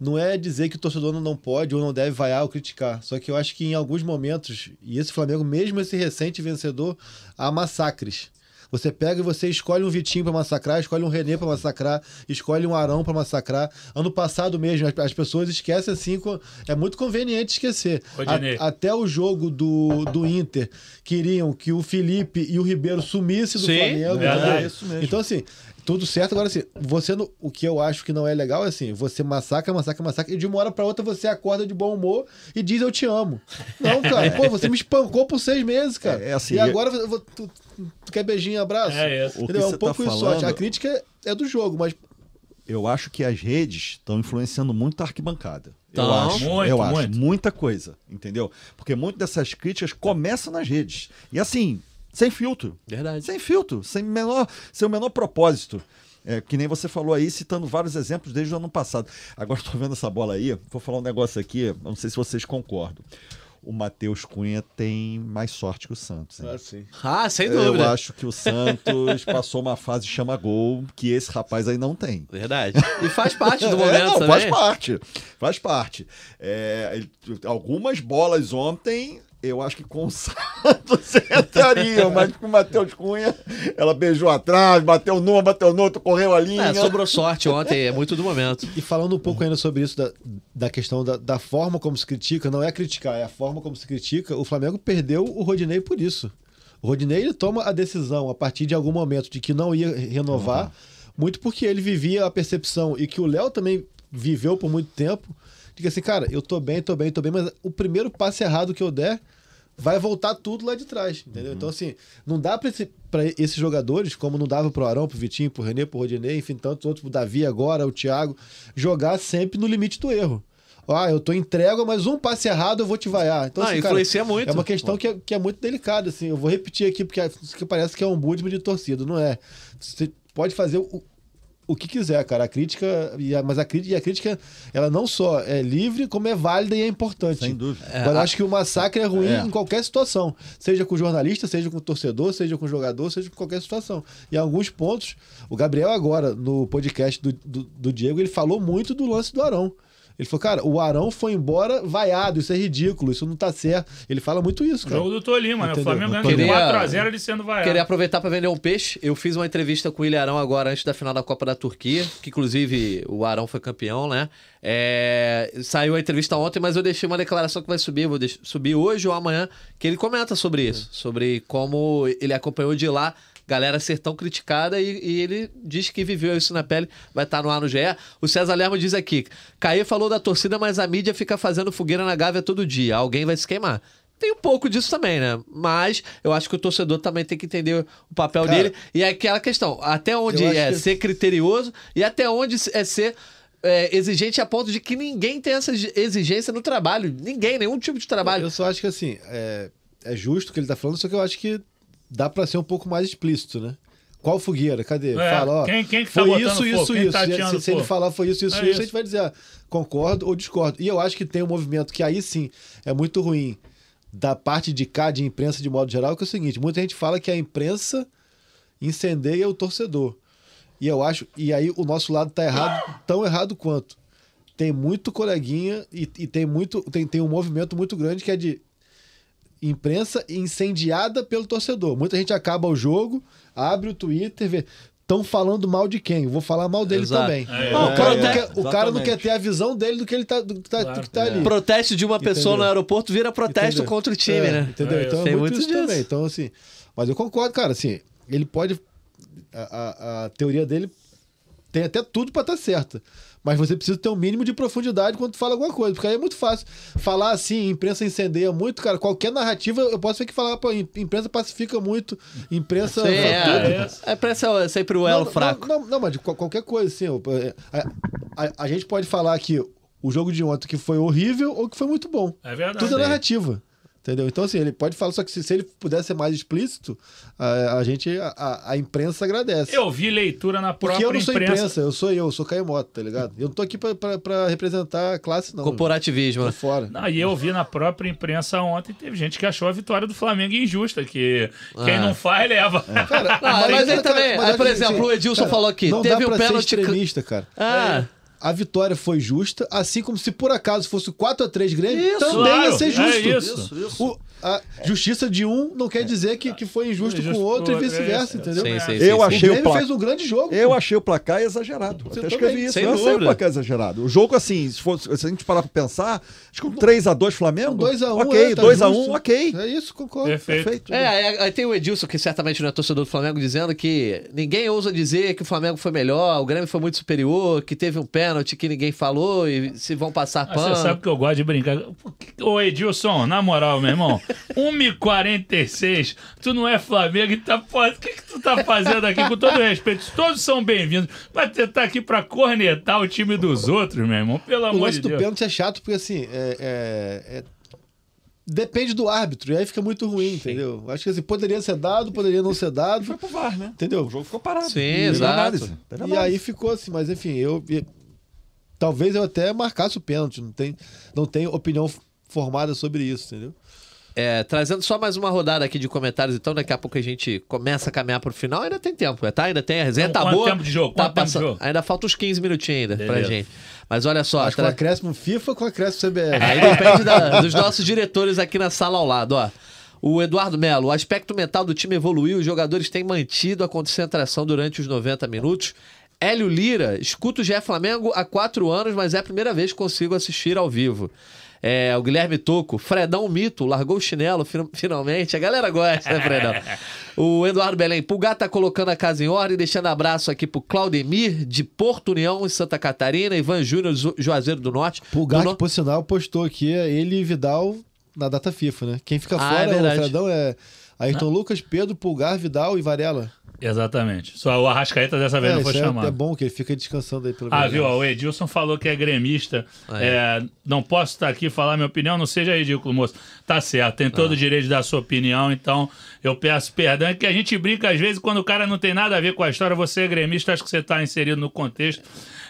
Speaker 4: não é dizer que o torcedor não- não pode ou não deve vaiar ou criticar. Só que eu acho que em alguns momentos, e esse Flamengo, mesmo esse recente vencedor, há massacres. Você pega e você escolhe um Vitinho pra massacrar, escolhe um René pra massacrar, escolhe um Arão pra massacrar. Ano passado mesmo, as, as pessoas esquecem assim, é muito conveniente esquecer. A- até o jogo do, do Inter, queriam que o Felipe e o Ribeiro sumissem do
Speaker 1: Sim,
Speaker 4: Flamengo.
Speaker 2: verdade.
Speaker 4: né?
Speaker 3: É isso mesmo.
Speaker 4: Então, assim, tudo certo. Agora, assim, você, no- o que eu acho que não é legal é assim, você massacra, massacra, massacra, e de uma hora pra outra você acorda de bom humor e diz eu te amo. Não, cara, pô, você me espancou por seis meses, cara.
Speaker 3: É, é assim,
Speaker 4: e agora eu vou- tu, tu quer beijinho e abraço?
Speaker 2: É.
Speaker 3: O que
Speaker 4: Entendeu? É um
Speaker 3: você tá
Speaker 4: pouco isso.
Speaker 3: falando-
Speaker 4: A crítica é do jogo, mas
Speaker 3: Eu acho que as redes estão influenciando muito a arquibancada. Eu
Speaker 1: Tão.
Speaker 3: acho,
Speaker 2: Muito,
Speaker 3: eu acho
Speaker 2: muito.
Speaker 3: muita coisa, entendeu? Porque muitas dessas críticas começam nas redes. E assim, sem filtro.
Speaker 1: Verdade.
Speaker 3: Sem filtro, sem menor, sem o menor propósito. É, que nem você falou aí, citando vários exemplos desde o ano passado. Agora estou vendo essa bola aí, vou falar um negócio aqui, não sei se vocês concordam. O Matheus Cunha tem mais sorte que o Santos. hein?
Speaker 4: Ah, sim.
Speaker 1: Ah, sem
Speaker 3: Eu
Speaker 1: dúvida.
Speaker 3: acho que o Santos passou uma fase chama gol que esse rapaz aí não tem.
Speaker 1: Verdade. E faz parte do
Speaker 3: É,
Speaker 1: momento
Speaker 3: não,
Speaker 1: também.
Speaker 3: faz parte. Faz parte. É, algumas bolas ontem, eu acho que com o Santos entrariam, mas com o Matheus Cunha, ela beijou atrás, bateu numa, bateu no outro, correu a linha.
Speaker 1: É, sobrou sorte ontem, é muito do momento.
Speaker 4: E falando um pouco ainda sobre isso, da, da questão da, da forma como se critica, não é criticar, é a forma como se critica, o Flamengo perdeu o Rodinei por isso. O Rodinei ele toma a decisão a partir de algum momento de que não ia renovar, muito porque ele vivia a percepção e que o Léo também viveu por muito tempo, de que assim, cara, eu tô bem, tô bem, tô bem, mas o primeiro passo errado que eu der vai voltar tudo lá de trás, entendeu? Então, assim, não dá pra, esse- esses jogadores, como não dava pro Arão, pro Vitinho, pro René, pro Rodinei, enfim, tantos outros, pro Davi agora, o Thiago, jogar sempre no limite do erro. Ah, eu tô em trégua, mas um passe errado eu vou te vaiar. Então,
Speaker 1: Não,
Speaker 4: assim,
Speaker 1: influencia muito.
Speaker 4: É uma questão que é, que é muito delicada, assim. Eu vou repetir aqui, porque é- parece que é um budismo de torcida, não é? Você pode fazer o, o que quiser, cara. A crítica, e a- mas a crítica, a crítica, ela não só é livre, como é válida e é importante.
Speaker 3: Sem dúvida.
Speaker 4: Agora, eu acho que o massacre é ruim
Speaker 3: É.
Speaker 4: em qualquer situação. Seja com jornalista, seja com o torcedor, seja com jogador, seja com qualquer situação. E em alguns pontos, o Gabriel agora, no podcast do, do, do Diego, ele falou muito do lance do Arão. Ele falou, cara, o Arão foi embora vaiado, isso é ridículo, isso não tá certo. Ele fala muito isso,
Speaker 2: O
Speaker 4: cara.
Speaker 2: jogo do Tolima, né? O? Flamengo de 4x0 ele sendo vaiado.
Speaker 1: Queria aproveitar para vender um peixe. Eu fiz uma entrevista com o Ilharão agora antes da final da Copa da Turquia, que inclusive o Arão foi campeão, né? É, Saiu a entrevista ontem, mas eu deixei uma declaração que vai subir, vou deix- subir hoje ou amanhã, que ele comenta sobre isso, sobre como ele acompanhou de lá galera ser tão criticada e, e ele diz que viveu isso na pele, vai estar no ar no GE. O César Lermo diz aqui: Caê falou da torcida, mas a mídia fica fazendo fogueira na Gávea todo dia. Alguém vai se queimar. Tem um pouco disso também, né? Mas eu acho que o torcedor também tem que entender o papel
Speaker 4: Cara,
Speaker 1: dele. E é aquela questão: até onde é
Speaker 4: que-
Speaker 1: ser criterioso e até onde é ser. é, exigente a ponto de que ninguém tem essa exigência no trabalho. Ninguém, nenhum tipo de trabalho.
Speaker 4: Eu só acho que assim, é, é justo o que ele tá falando, só que eu acho que dá pra ser um pouco mais explícito, né? Qual fogueira? Cadê?
Speaker 2: É,
Speaker 4: Fala, ó.
Speaker 2: quem- quem que tá
Speaker 4: foi isso,
Speaker 2: fogo?
Speaker 4: isso,
Speaker 2: Quem
Speaker 4: isso.
Speaker 2: tá
Speaker 4: se, se ele falar foi isso, isso,
Speaker 2: É
Speaker 4: isso,
Speaker 2: isso.
Speaker 4: a gente vai dizer, ah, concordo ou discordo. E eu acho que tem um movimento que aí sim é muito ruim da parte de cá, de imprensa de modo geral, que é o seguinte: muita gente fala que a imprensa incendeia o torcedor. E eu acho, e aí o nosso lado tá errado, tão errado quanto. Tem muito coleguinha e, e tem muito tem, tem um movimento muito grande que é de imprensa incendiada pelo torcedor. Muita gente acaba o jogo, abre o Twitter, vê. Estão falando mal de quem? Eu Vou falar mal dele
Speaker 1: Exato.
Speaker 4: também.
Speaker 2: É,
Speaker 4: Não, o,
Speaker 3: é,
Speaker 4: cara
Speaker 3: é,
Speaker 4: não quer, o cara não quer ter a visão dele do que ele tá, do que tá,
Speaker 2: Claro,
Speaker 4: do que tá
Speaker 2: é.
Speaker 4: ali.
Speaker 1: Protesto de uma pessoa
Speaker 4: Entendeu?
Speaker 1: no aeroporto vira protesto
Speaker 4: Entendeu?
Speaker 1: contra o time,
Speaker 4: É,
Speaker 1: né?
Speaker 4: Entendeu?
Speaker 2: É,
Speaker 4: então
Speaker 1: tem
Speaker 4: é muito
Speaker 1: muito
Speaker 4: isso
Speaker 1: disso.
Speaker 4: também. Então, assim. Mas eu concordo, cara, assim, ele pode. A, a- a teoria dele tem até tudo pra estar certa. Mas você precisa ter um mínimo de profundidade quando tu fala alguma coisa. Porque aí é muito fácil. Falar assim, imprensa incendeia muito, cara. Qualquer narrativa, eu posso ver que falar, pô, imprensa pacifica muito, imprensa.
Speaker 1: Sim,
Speaker 2: é.
Speaker 1: é, é, parece é sempre o elo
Speaker 4: não,
Speaker 1: fraco.
Speaker 4: Não, não, não, mas de qual- qualquer coisa, assim. é, A, a- a gente pode falar que o jogo de ontem que foi horrível ou que foi muito bom.
Speaker 2: É verdade.
Speaker 4: Tudo é narrativa. Entendeu? Então, assim, ele pode falar, só que se, se ele pudesse ser mais explícito, a, a gente, a- a, imprensa agradece.
Speaker 2: Eu vi leitura na
Speaker 4: Porque
Speaker 2: própria
Speaker 4: eu não sou
Speaker 2: imprensa.
Speaker 4: imprensa, eu sou eu, eu sou Caio Mota, tá ligado? Eu não tô aqui pra representar a classe, não.
Speaker 1: Corporativismo.
Speaker 4: Tô
Speaker 1: né?
Speaker 4: fora.
Speaker 2: Não, e eu vi na própria imprensa ontem, teve gente que achou a vitória do Flamengo injusta, que quem
Speaker 1: Ah.
Speaker 2: não faz, leva.
Speaker 4: Cara,
Speaker 1: Não, mas ele também- aí, por
Speaker 4: assim,
Speaker 1: exemplo, o Edilson falou aqui,
Speaker 4: Não
Speaker 1: teve
Speaker 4: dá
Speaker 1: o
Speaker 4: pra
Speaker 1: pênalti
Speaker 4: ser extremista, cara.
Speaker 1: Ah,
Speaker 4: A vitória foi justa, assim como se por acaso fosse 4x3 Grêmio,
Speaker 1: Isso,
Speaker 4: também
Speaker 2: claro,
Speaker 4: ia ser justo.
Speaker 2: é isso.
Speaker 4: O- a justiça de um não quer dizer que, que foi injusto com o outro e
Speaker 2: o-
Speaker 4: vice-versa,
Speaker 2: é,
Speaker 4: entendeu?
Speaker 1: sim, sim,
Speaker 3: Eu
Speaker 1: sim,
Speaker 4: O
Speaker 3: achei o
Speaker 4: Grêmio
Speaker 3: placar.
Speaker 4: fez um grande jogo.
Speaker 3: Eu
Speaker 4: pô.
Speaker 3: achei o placar exagerado.
Speaker 4: Você
Speaker 3: Até
Speaker 4: também,
Speaker 3: escrevi isso.
Speaker 1: sem
Speaker 3: eu achei
Speaker 1: dúvida.
Speaker 3: o placar exagerado. O jogo, assim, se, fosse, se a gente parar pra pensar, acho que um 3x2 Flamengo.
Speaker 4: 2x1.
Speaker 3: Ok,
Speaker 4: é, tá
Speaker 3: 2x1,
Speaker 4: justo.
Speaker 3: ok.
Speaker 4: É isso, concordo.
Speaker 2: Perfeito.
Speaker 3: Perfeito.
Speaker 1: É, aí- aí tem o Edilson, que certamente não é torcedor do Flamengo, dizendo que ninguém ousa dizer que o Flamengo foi melhor, o Grêmio foi muito superior, que teve um pênalti que ninguém falou e se vão passar
Speaker 2: Ah,
Speaker 1: pano.
Speaker 2: Você sabe que eu gosto de brincar. Ô Edilson, na moral, meu irmão, 1h46, tu não é Flamengo e tá. O que, que tu tá fazendo aqui? Com todo respeito, todos são bem-vindos. Vai tentar aqui pra cornetar o time dos outros, meu irmão. Pelo
Speaker 4: O
Speaker 2: amor
Speaker 4: lance
Speaker 2: de
Speaker 4: do
Speaker 2: Deus.
Speaker 4: pênalti é chato porque, assim, é, é- é- depende do árbitro. E aí fica muito ruim, entendeu? Acho que assim, poderia ser dado, poderia não ser dado.
Speaker 3: Foi pro VAR, né?
Speaker 4: Entendeu?
Speaker 3: O jogo ficou parado.
Speaker 1: Sim,
Speaker 3: Teve
Speaker 1: exato.
Speaker 4: E aí ficou assim, mas enfim, eu. e- talvez eu até marcasse o pênalti. Não tem, não tenho opinião formada sobre isso, entendeu?
Speaker 1: É, trazendo só mais uma rodada aqui de comentários, então daqui a pouco a gente começa a caminhar pro final. Ainda tem tempo, tá? Ainda tem. A resenha
Speaker 2: Então,
Speaker 1: tá
Speaker 2: quanto
Speaker 1: boa.
Speaker 2: tempo de jogo?
Speaker 1: Tá passando-
Speaker 2: jogo?
Speaker 1: Ainda falta uns 15 minutinhos ainda pra
Speaker 2: Beleza.
Speaker 1: gente. Mas olha só.
Speaker 4: Acho
Speaker 1: tra-
Speaker 4: com acréscimo FIFA com acréscimo CBF.
Speaker 1: Aí depende da- dos nossos diretores aqui na sala ao lado, ó. O Eduardo Melo, o aspecto mental do time evoluiu, os jogadores têm mantido a concentração durante os 90 minutos. Hélio Lira, escuto o GE Flamengo há quatro anos, mas é a primeira vez que consigo assistir ao vivo. É, o Guilherme Toco, Fredão Mito, largou o chinelo fin- finalmente. A galera gosta, né, Fredão? O Eduardo Belém, Pulgar tá colocando a casa em ordem, deixando abraço aqui pro Claudemir, de Porto União, em Santa Catarina, Ivan Júnior, Ju- Juazeiro do Norte.
Speaker 4: Pulgar,
Speaker 1: Do
Speaker 4: que por sinal, postou aqui é ele e Vidal na data FIFA, né? Quem fica
Speaker 1: Ah,
Speaker 4: fora,
Speaker 1: é
Speaker 4: o Fredão é Ayrton Lucas, Pedro, Pulgar, Vidal e Varela.
Speaker 2: Exatamente. Só o Arrascaeta dessa vez
Speaker 4: É,
Speaker 2: não foi
Speaker 4: isso é-
Speaker 2: chamado.
Speaker 4: é, bom que ele fica descansando aí pelo
Speaker 2: Ah, viu? O Edilson falou que é gremista. É, não posso estar aqui e falar minha opinião, não seja ridículo, moço. Tá certo, tem todo o direito de dar sua opinião, então eu peço perdão. É que a gente brinca às vezes quando o cara não tem nada a ver com a história, você é gremista, acho que você tá inserido no contexto.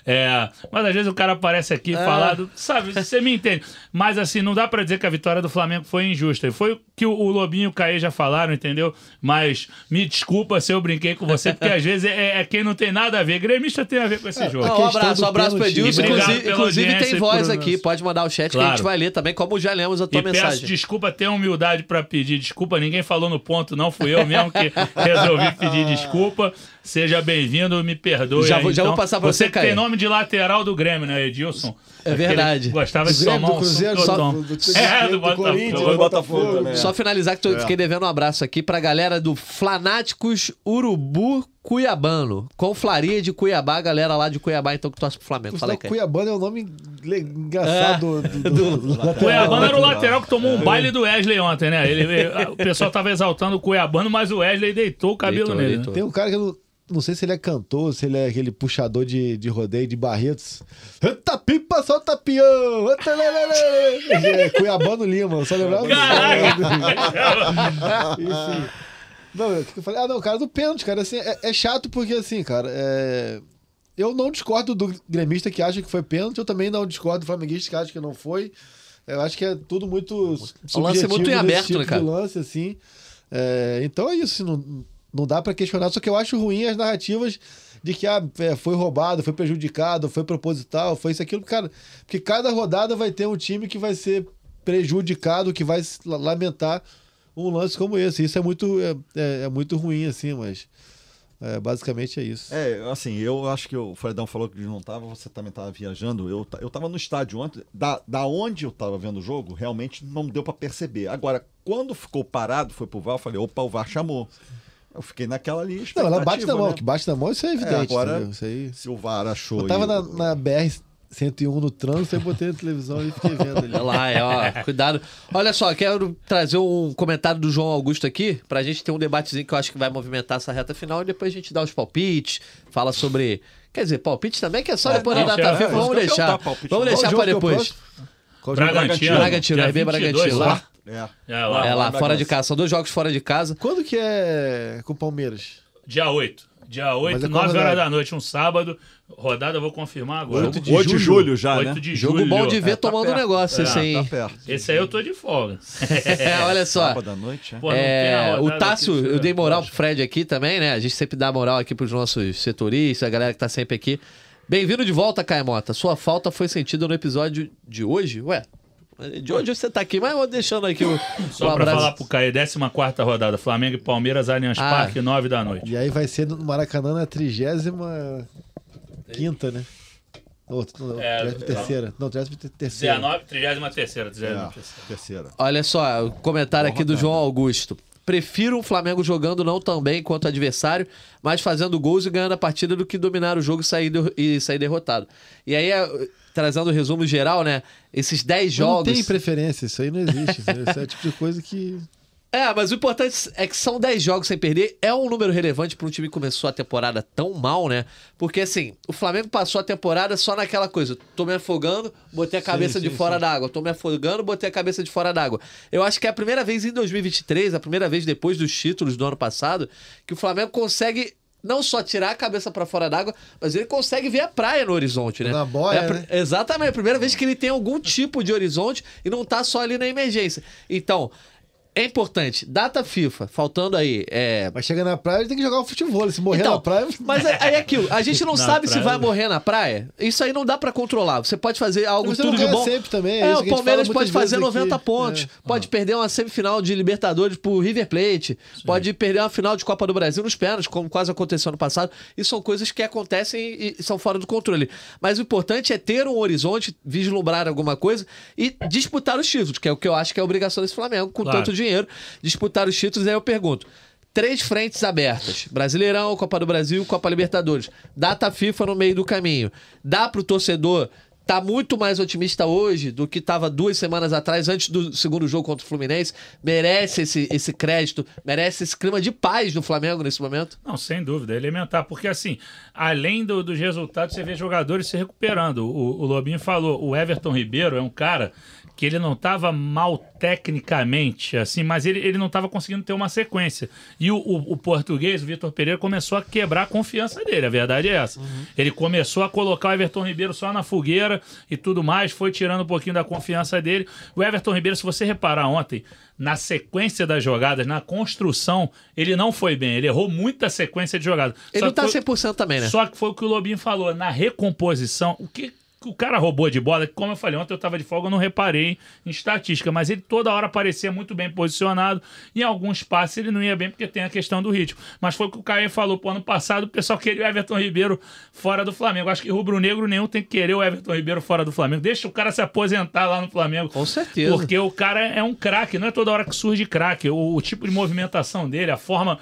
Speaker 2: É, mas às vezes o cara aparece aqui
Speaker 1: É.
Speaker 2: falado, sabe, você me entende. Mas assim, não dá pra dizer que a vitória do Flamengo foi injusta. Foi o que o, o Lobinho e o Caê já falaram, entendeu? Mas me desculpa se eu brinquei com você, porque às vezes é, é quem não tem nada a ver. Gremista tem a ver com esse jogo.
Speaker 1: Não, um
Speaker 4: questão
Speaker 1: abraço, um abraço pro. Edilson. Inclusive, inclusive tem voz aqui, pode mandar o chat que a gente
Speaker 2: Claro.
Speaker 1: vai ler também, como já lemos a tua
Speaker 2: E peço
Speaker 1: mensagem.
Speaker 2: desculpa, tenha humildade pra pedir desculpa. Ninguém falou no ponto, não fui eu mesmo que resolvi pedir desculpa. Seja bem-vindo, me perdoe.
Speaker 1: Já
Speaker 2: aí,
Speaker 1: vou- já
Speaker 2: então.
Speaker 1: vou passar pra você,
Speaker 2: Você que tem nome de lateral do Grêmio, né, Edilson?
Speaker 1: É
Speaker 2: Aquele
Speaker 1: verdade.
Speaker 2: Gostava de tomar
Speaker 4: do
Speaker 2: um
Speaker 4: Cruzeiro, só
Speaker 2: tom.
Speaker 4: do- do- do-
Speaker 2: É, do Botafogo.
Speaker 4: do Botafogo.
Speaker 3: também.
Speaker 1: Só finalizar que eu fiquei devendo um abraço aqui pra galera do Flanáticos Urubu Cuiabano. Conflaria de Cuiabá, galera lá de Cuiabá, então que torce pro Flamengo. Fala aí.
Speaker 4: Cuiabano é um nome engraçado
Speaker 1: É.
Speaker 4: do, do, do lateral.
Speaker 2: Cuiabano era o lateral que tomou um baile do Wesley ontem, né? Ele, ele- o pessoal tava exaltando o Cuiabano, mas o Wesley deitou o cabelo
Speaker 1: Deitou,
Speaker 2: nele. né?
Speaker 1: deitou.
Speaker 4: Tem um cara que eu não, não sei se ele é cantor, se ele é aquele puxador de, de rodeio de Barretos. Eita pipa, solta peão! Lê. É Cuiabano Lima, só lembrava.
Speaker 2: Caraca!
Speaker 4: Enfim. Não, eu falei, ah, não, cara, do pênalti, cara, assim, é, é chato porque, assim, cara, é... eu não discordo do gremista que acha que foi pênalti, eu também não discordo do flamenguista que acha que não foi. Eu acho que é tudo muito
Speaker 1: É um lance muito em aberto,
Speaker 4: desse tipo
Speaker 1: né, cara?
Speaker 4: lance, assim. É, então é isso, não, não dá pra questionar, só que eu acho ruim as narrativas de que ah, é, foi roubado, foi prejudicado, foi proposital, foi isso, aquilo, cara, porque cada rodada vai ter um time que vai ser prejudicado, que vai lamentar um lance como esse. Isso é muito, é, é- é muito ruim, assim, mas é, basicamente é isso.
Speaker 3: É, assim, eu acho que o Fredão falou que não tava, você também tava viajando. Eu, eu tava no estádio ontem, da, da onde eu tava vendo o jogo, realmente não deu pra perceber. Agora, quando ficou parado, foi pro VAR, eu falei, opa, o VAR chamou. Eu fiquei naquela ali.
Speaker 4: Não, ela bate na mão,
Speaker 3: né?
Speaker 4: que bate na mão, isso é evidente.
Speaker 3: agora-
Speaker 4: entendeu? Isso aí.
Speaker 3: Se o VAR achou.
Speaker 4: Eu tava
Speaker 3: e
Speaker 4: na, na BR-101 no trânsito, aí botei na televisão e fiquei vendo ali.
Speaker 1: Olha lá, é, ó, cuidado. Olha só, quero trazer um comentário do João Augusto aqui, pra gente ter um debatezinho que eu acho que vai movimentar essa reta final e depois a gente dá os palpites, fala sobre. Quer dizer, palpite também, que é só
Speaker 3: É,
Speaker 1: depois da data
Speaker 2: é,
Speaker 1: FIFA,
Speaker 2: é,
Speaker 1: vamos
Speaker 3: eu
Speaker 1: deixar. Vamos deixar pra
Speaker 4: é
Speaker 1: depois.
Speaker 2: Bragantino.
Speaker 1: Bragantino, RB
Speaker 2: 22,
Speaker 1: Bragantino, lá.
Speaker 3: É.
Speaker 2: É, lá.
Speaker 1: É lá, fora de casa. São dois jogos fora de casa.
Speaker 4: Quando que é com o Palmeiras?
Speaker 2: Dia 8. Dia 8,
Speaker 4: Mas é qual
Speaker 2: 9 horas
Speaker 4: rodada?
Speaker 2: da noite, um sábado. Rodada eu vou confirmar agora.
Speaker 4: 8 de
Speaker 3: 8 de
Speaker 4: julho.
Speaker 3: já,
Speaker 2: 8
Speaker 3: né?
Speaker 2: de
Speaker 1: Jogo
Speaker 2: julho.
Speaker 1: bom de ver
Speaker 3: É, tá
Speaker 1: tomando
Speaker 3: perto.
Speaker 1: negócio,
Speaker 2: É,
Speaker 1: esse aí.
Speaker 3: Tá perto.
Speaker 2: Esse aí eu tô de folga.
Speaker 1: É, olha só.
Speaker 3: Sábado à noite, é.
Speaker 2: Pô, não tem a
Speaker 1: É, o
Speaker 2: rodada
Speaker 1: Tássio,
Speaker 2: aqui,
Speaker 1: eu dei moral pro Fred aqui também, né? A gente sempre dá moral aqui pros nossos setoristas, a galera que tá sempre aqui. Bem-vindo de volta, Caemota. Sua falta foi sentida no episódio de hoje? Ué, de hoje você tá aqui, mas eu vou deixando aqui o,
Speaker 2: Só
Speaker 1: o
Speaker 2: pra falar pro Caio, 14 rodada. Flamengo e Palmeiras, Allianz
Speaker 1: Ah.
Speaker 2: Parque, 9 da noite.
Speaker 4: E aí vai ser no Maracanã na 35 quinta, né? Ou, não,
Speaker 2: É,
Speaker 4: 33 terceira. Não, 33 terceira.
Speaker 2: 19, 33 terceira,
Speaker 3: É,
Speaker 2: 33
Speaker 3: terceira.
Speaker 1: Olha só, o comentário aqui do João Augusto. Prefiro um Flamengo jogando não tão bem quanto o adversário, mas fazendo gols e ganhando a partida do que dominar o jogo e sair, do- e sair derrotado. E aí, é, trazendo o resumo geral, né? Esses 10
Speaker 4: Mas Não
Speaker 1: jogos.
Speaker 4: tem preferência, isso aí não existe. Isso é o tipo de coisa que.
Speaker 1: É, mas o importante é que são 10 jogos sem perder. É um número relevante para um time que começou a temporada tão mal, né? Porque assim, o Flamengo passou a temporada só naquela coisa. Tô me afogando, botei a cabeça de
Speaker 4: sim,
Speaker 1: fora d'água. Tô me afogando, botei a cabeça de fora d'água. Eu acho que é a primeira vez em 2023, a primeira vez depois dos títulos do ano passado, que o Flamengo consegue não só tirar a cabeça para fora d'água, mas ele consegue ver a praia no horizonte, né?
Speaker 4: Na boia,
Speaker 1: É a
Speaker 4: né?
Speaker 1: Exatamente, a primeira vez que ele tem algum tipo de horizonte e não tá só ali na emergência. Então, é importante, data FIFA, faltando aí, é...
Speaker 4: Mas chega na praia, ele tem que jogar o futebol. Se morrer
Speaker 1: Então,
Speaker 4: na praia.
Speaker 1: Mas aí aí é aquilo, a gente não
Speaker 2: Na
Speaker 1: sabe se
Speaker 2: praia.
Speaker 1: vai morrer na praia. Isso aí não dá pra controlar. Você pode fazer algo
Speaker 4: Você
Speaker 1: tudo de bom.
Speaker 4: sempre também, é
Speaker 1: É, o Palmeiras pode fazer
Speaker 4: vezes aqui.
Speaker 1: 90 pontos,
Speaker 4: É.
Speaker 1: pode perder uma semifinal de Libertadores pro River Plate, pode perder uma final de Copa do Brasil nos pênaltis, como quase aconteceu no passado. E são coisas que acontecem e são fora do controle. Mas o importante é ter um horizonte, vislumbrar alguma coisa e disputar os títulos, que é o que eu acho que é a obrigação desse Flamengo, com
Speaker 2: Claro.
Speaker 1: tanto dinheiro. Disputar os títulos, aí eu pergunto. Três frentes abertas: Brasileirão, Copa do Brasil, Copa Libertadores. Data FIFA no meio do caminho. Dá pro torcedor tá muito mais otimista hoje do que estava duas semanas atrás, antes do segundo jogo contra o Fluminense. Merece esse, esse crédito, merece esse clima de paz do Flamengo nesse momento.
Speaker 2: Não, sem dúvida, é elementar. Porque, assim, além do- dos resultados, você vê jogadores se recuperando. O, o Lobinho falou, o Everton Ribeiro é um cara que ele não estava mal tecnicamente, assim, mas ele, ele não estava conseguindo ter uma sequência. E o, o- o português, o Vitor Pereira, começou a quebrar a confiança dele, a verdade é essa. Ele começou a colocar o Everton Ribeiro só na fogueira e tudo mais, foi tirando um pouquinho da confiança dele. O Everton Ribeiro, se você reparar ontem, na sequência das jogadas, na construção, ele não foi bem. Ele errou muita sequência de jogadas.
Speaker 1: Ele
Speaker 2: Só
Speaker 1: não tá
Speaker 2: foi-
Speaker 1: 100% também, né?
Speaker 2: só que foi o que o Lobinho falou, na recomposição, o que o cara roubou de bola, como eu falei ontem, eu tava de folga, eu não reparei em estatística, mas ele toda hora parecia muito bem posicionado, em alguns passes ele não ia bem porque tem a questão do ritmo. Mas foi o que o Caio falou, pô, ano passado o pessoal queria o Everton Ribeiro fora do Flamengo. Acho que rubro-negro nenhum tem que querer o Everton Ribeiro fora do Flamengo. Deixa o cara se aposentar lá no Flamengo.
Speaker 1: Com certeza.
Speaker 2: Porque o cara é um craque, não é toda hora que surge craque. O, o tipo de movimentação dele, a forma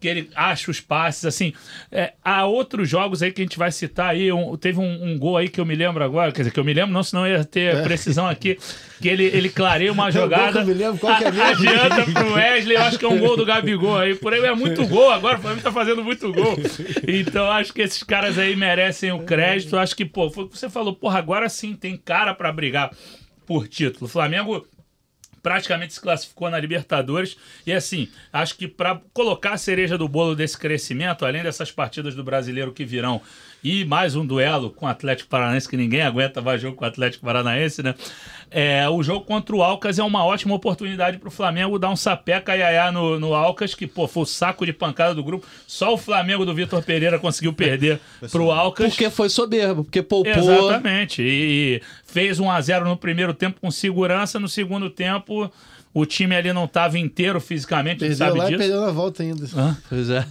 Speaker 2: que ele acha os passes, assim. é, há outros jogos aí que a gente vai citar aí. um- teve um, um gol aí que eu me lembro agora, quer dizer, que eu me lembro, não, senão eu ia ter precisão aqui, que ele, ele clareia uma
Speaker 4: É.
Speaker 2: jogada.
Speaker 4: eu me lembro, qual que é?
Speaker 2: Adianta pro Wesley, eu acho que é um gol do Gabigol aí. Por aí é muito gol agora, o Flamengo tá fazendo muito gol. Então acho que esses caras aí merecem o crédito. Acho que, pô, foi o que você falou, porra, agora sim tem cara pra brigar por título. O Flamengo praticamente se classificou na Libertadores. E assim, acho que para colocar a cereja do bolo desse crescimento, além dessas partidas do brasileiro que virão, e mais um duelo com o Atlético Paranaense, que ninguém aguenta mais jogo com o Atlético Paranaense, né? É, o jogo contra o Alcas é uma ótima oportunidade para o Flamengo dar um sapeca iaiá no, no Alcas, que pô, foi o saco de pancada do grupo. Só o Flamengo do Vitor Pereira conseguiu perder pro Alcas.
Speaker 1: Porque foi soberbo, porque poupou.
Speaker 2: Exatamente. E fez 1 a 0 no primeiro tempo com segurança, no segundo tempo o time ali não estava inteiro fisicamente,
Speaker 4: Perdeu
Speaker 2: sabe
Speaker 4: lá e
Speaker 2: disso.
Speaker 4: perdeu na volta ainda.
Speaker 2: Hã?
Speaker 1: Pois é.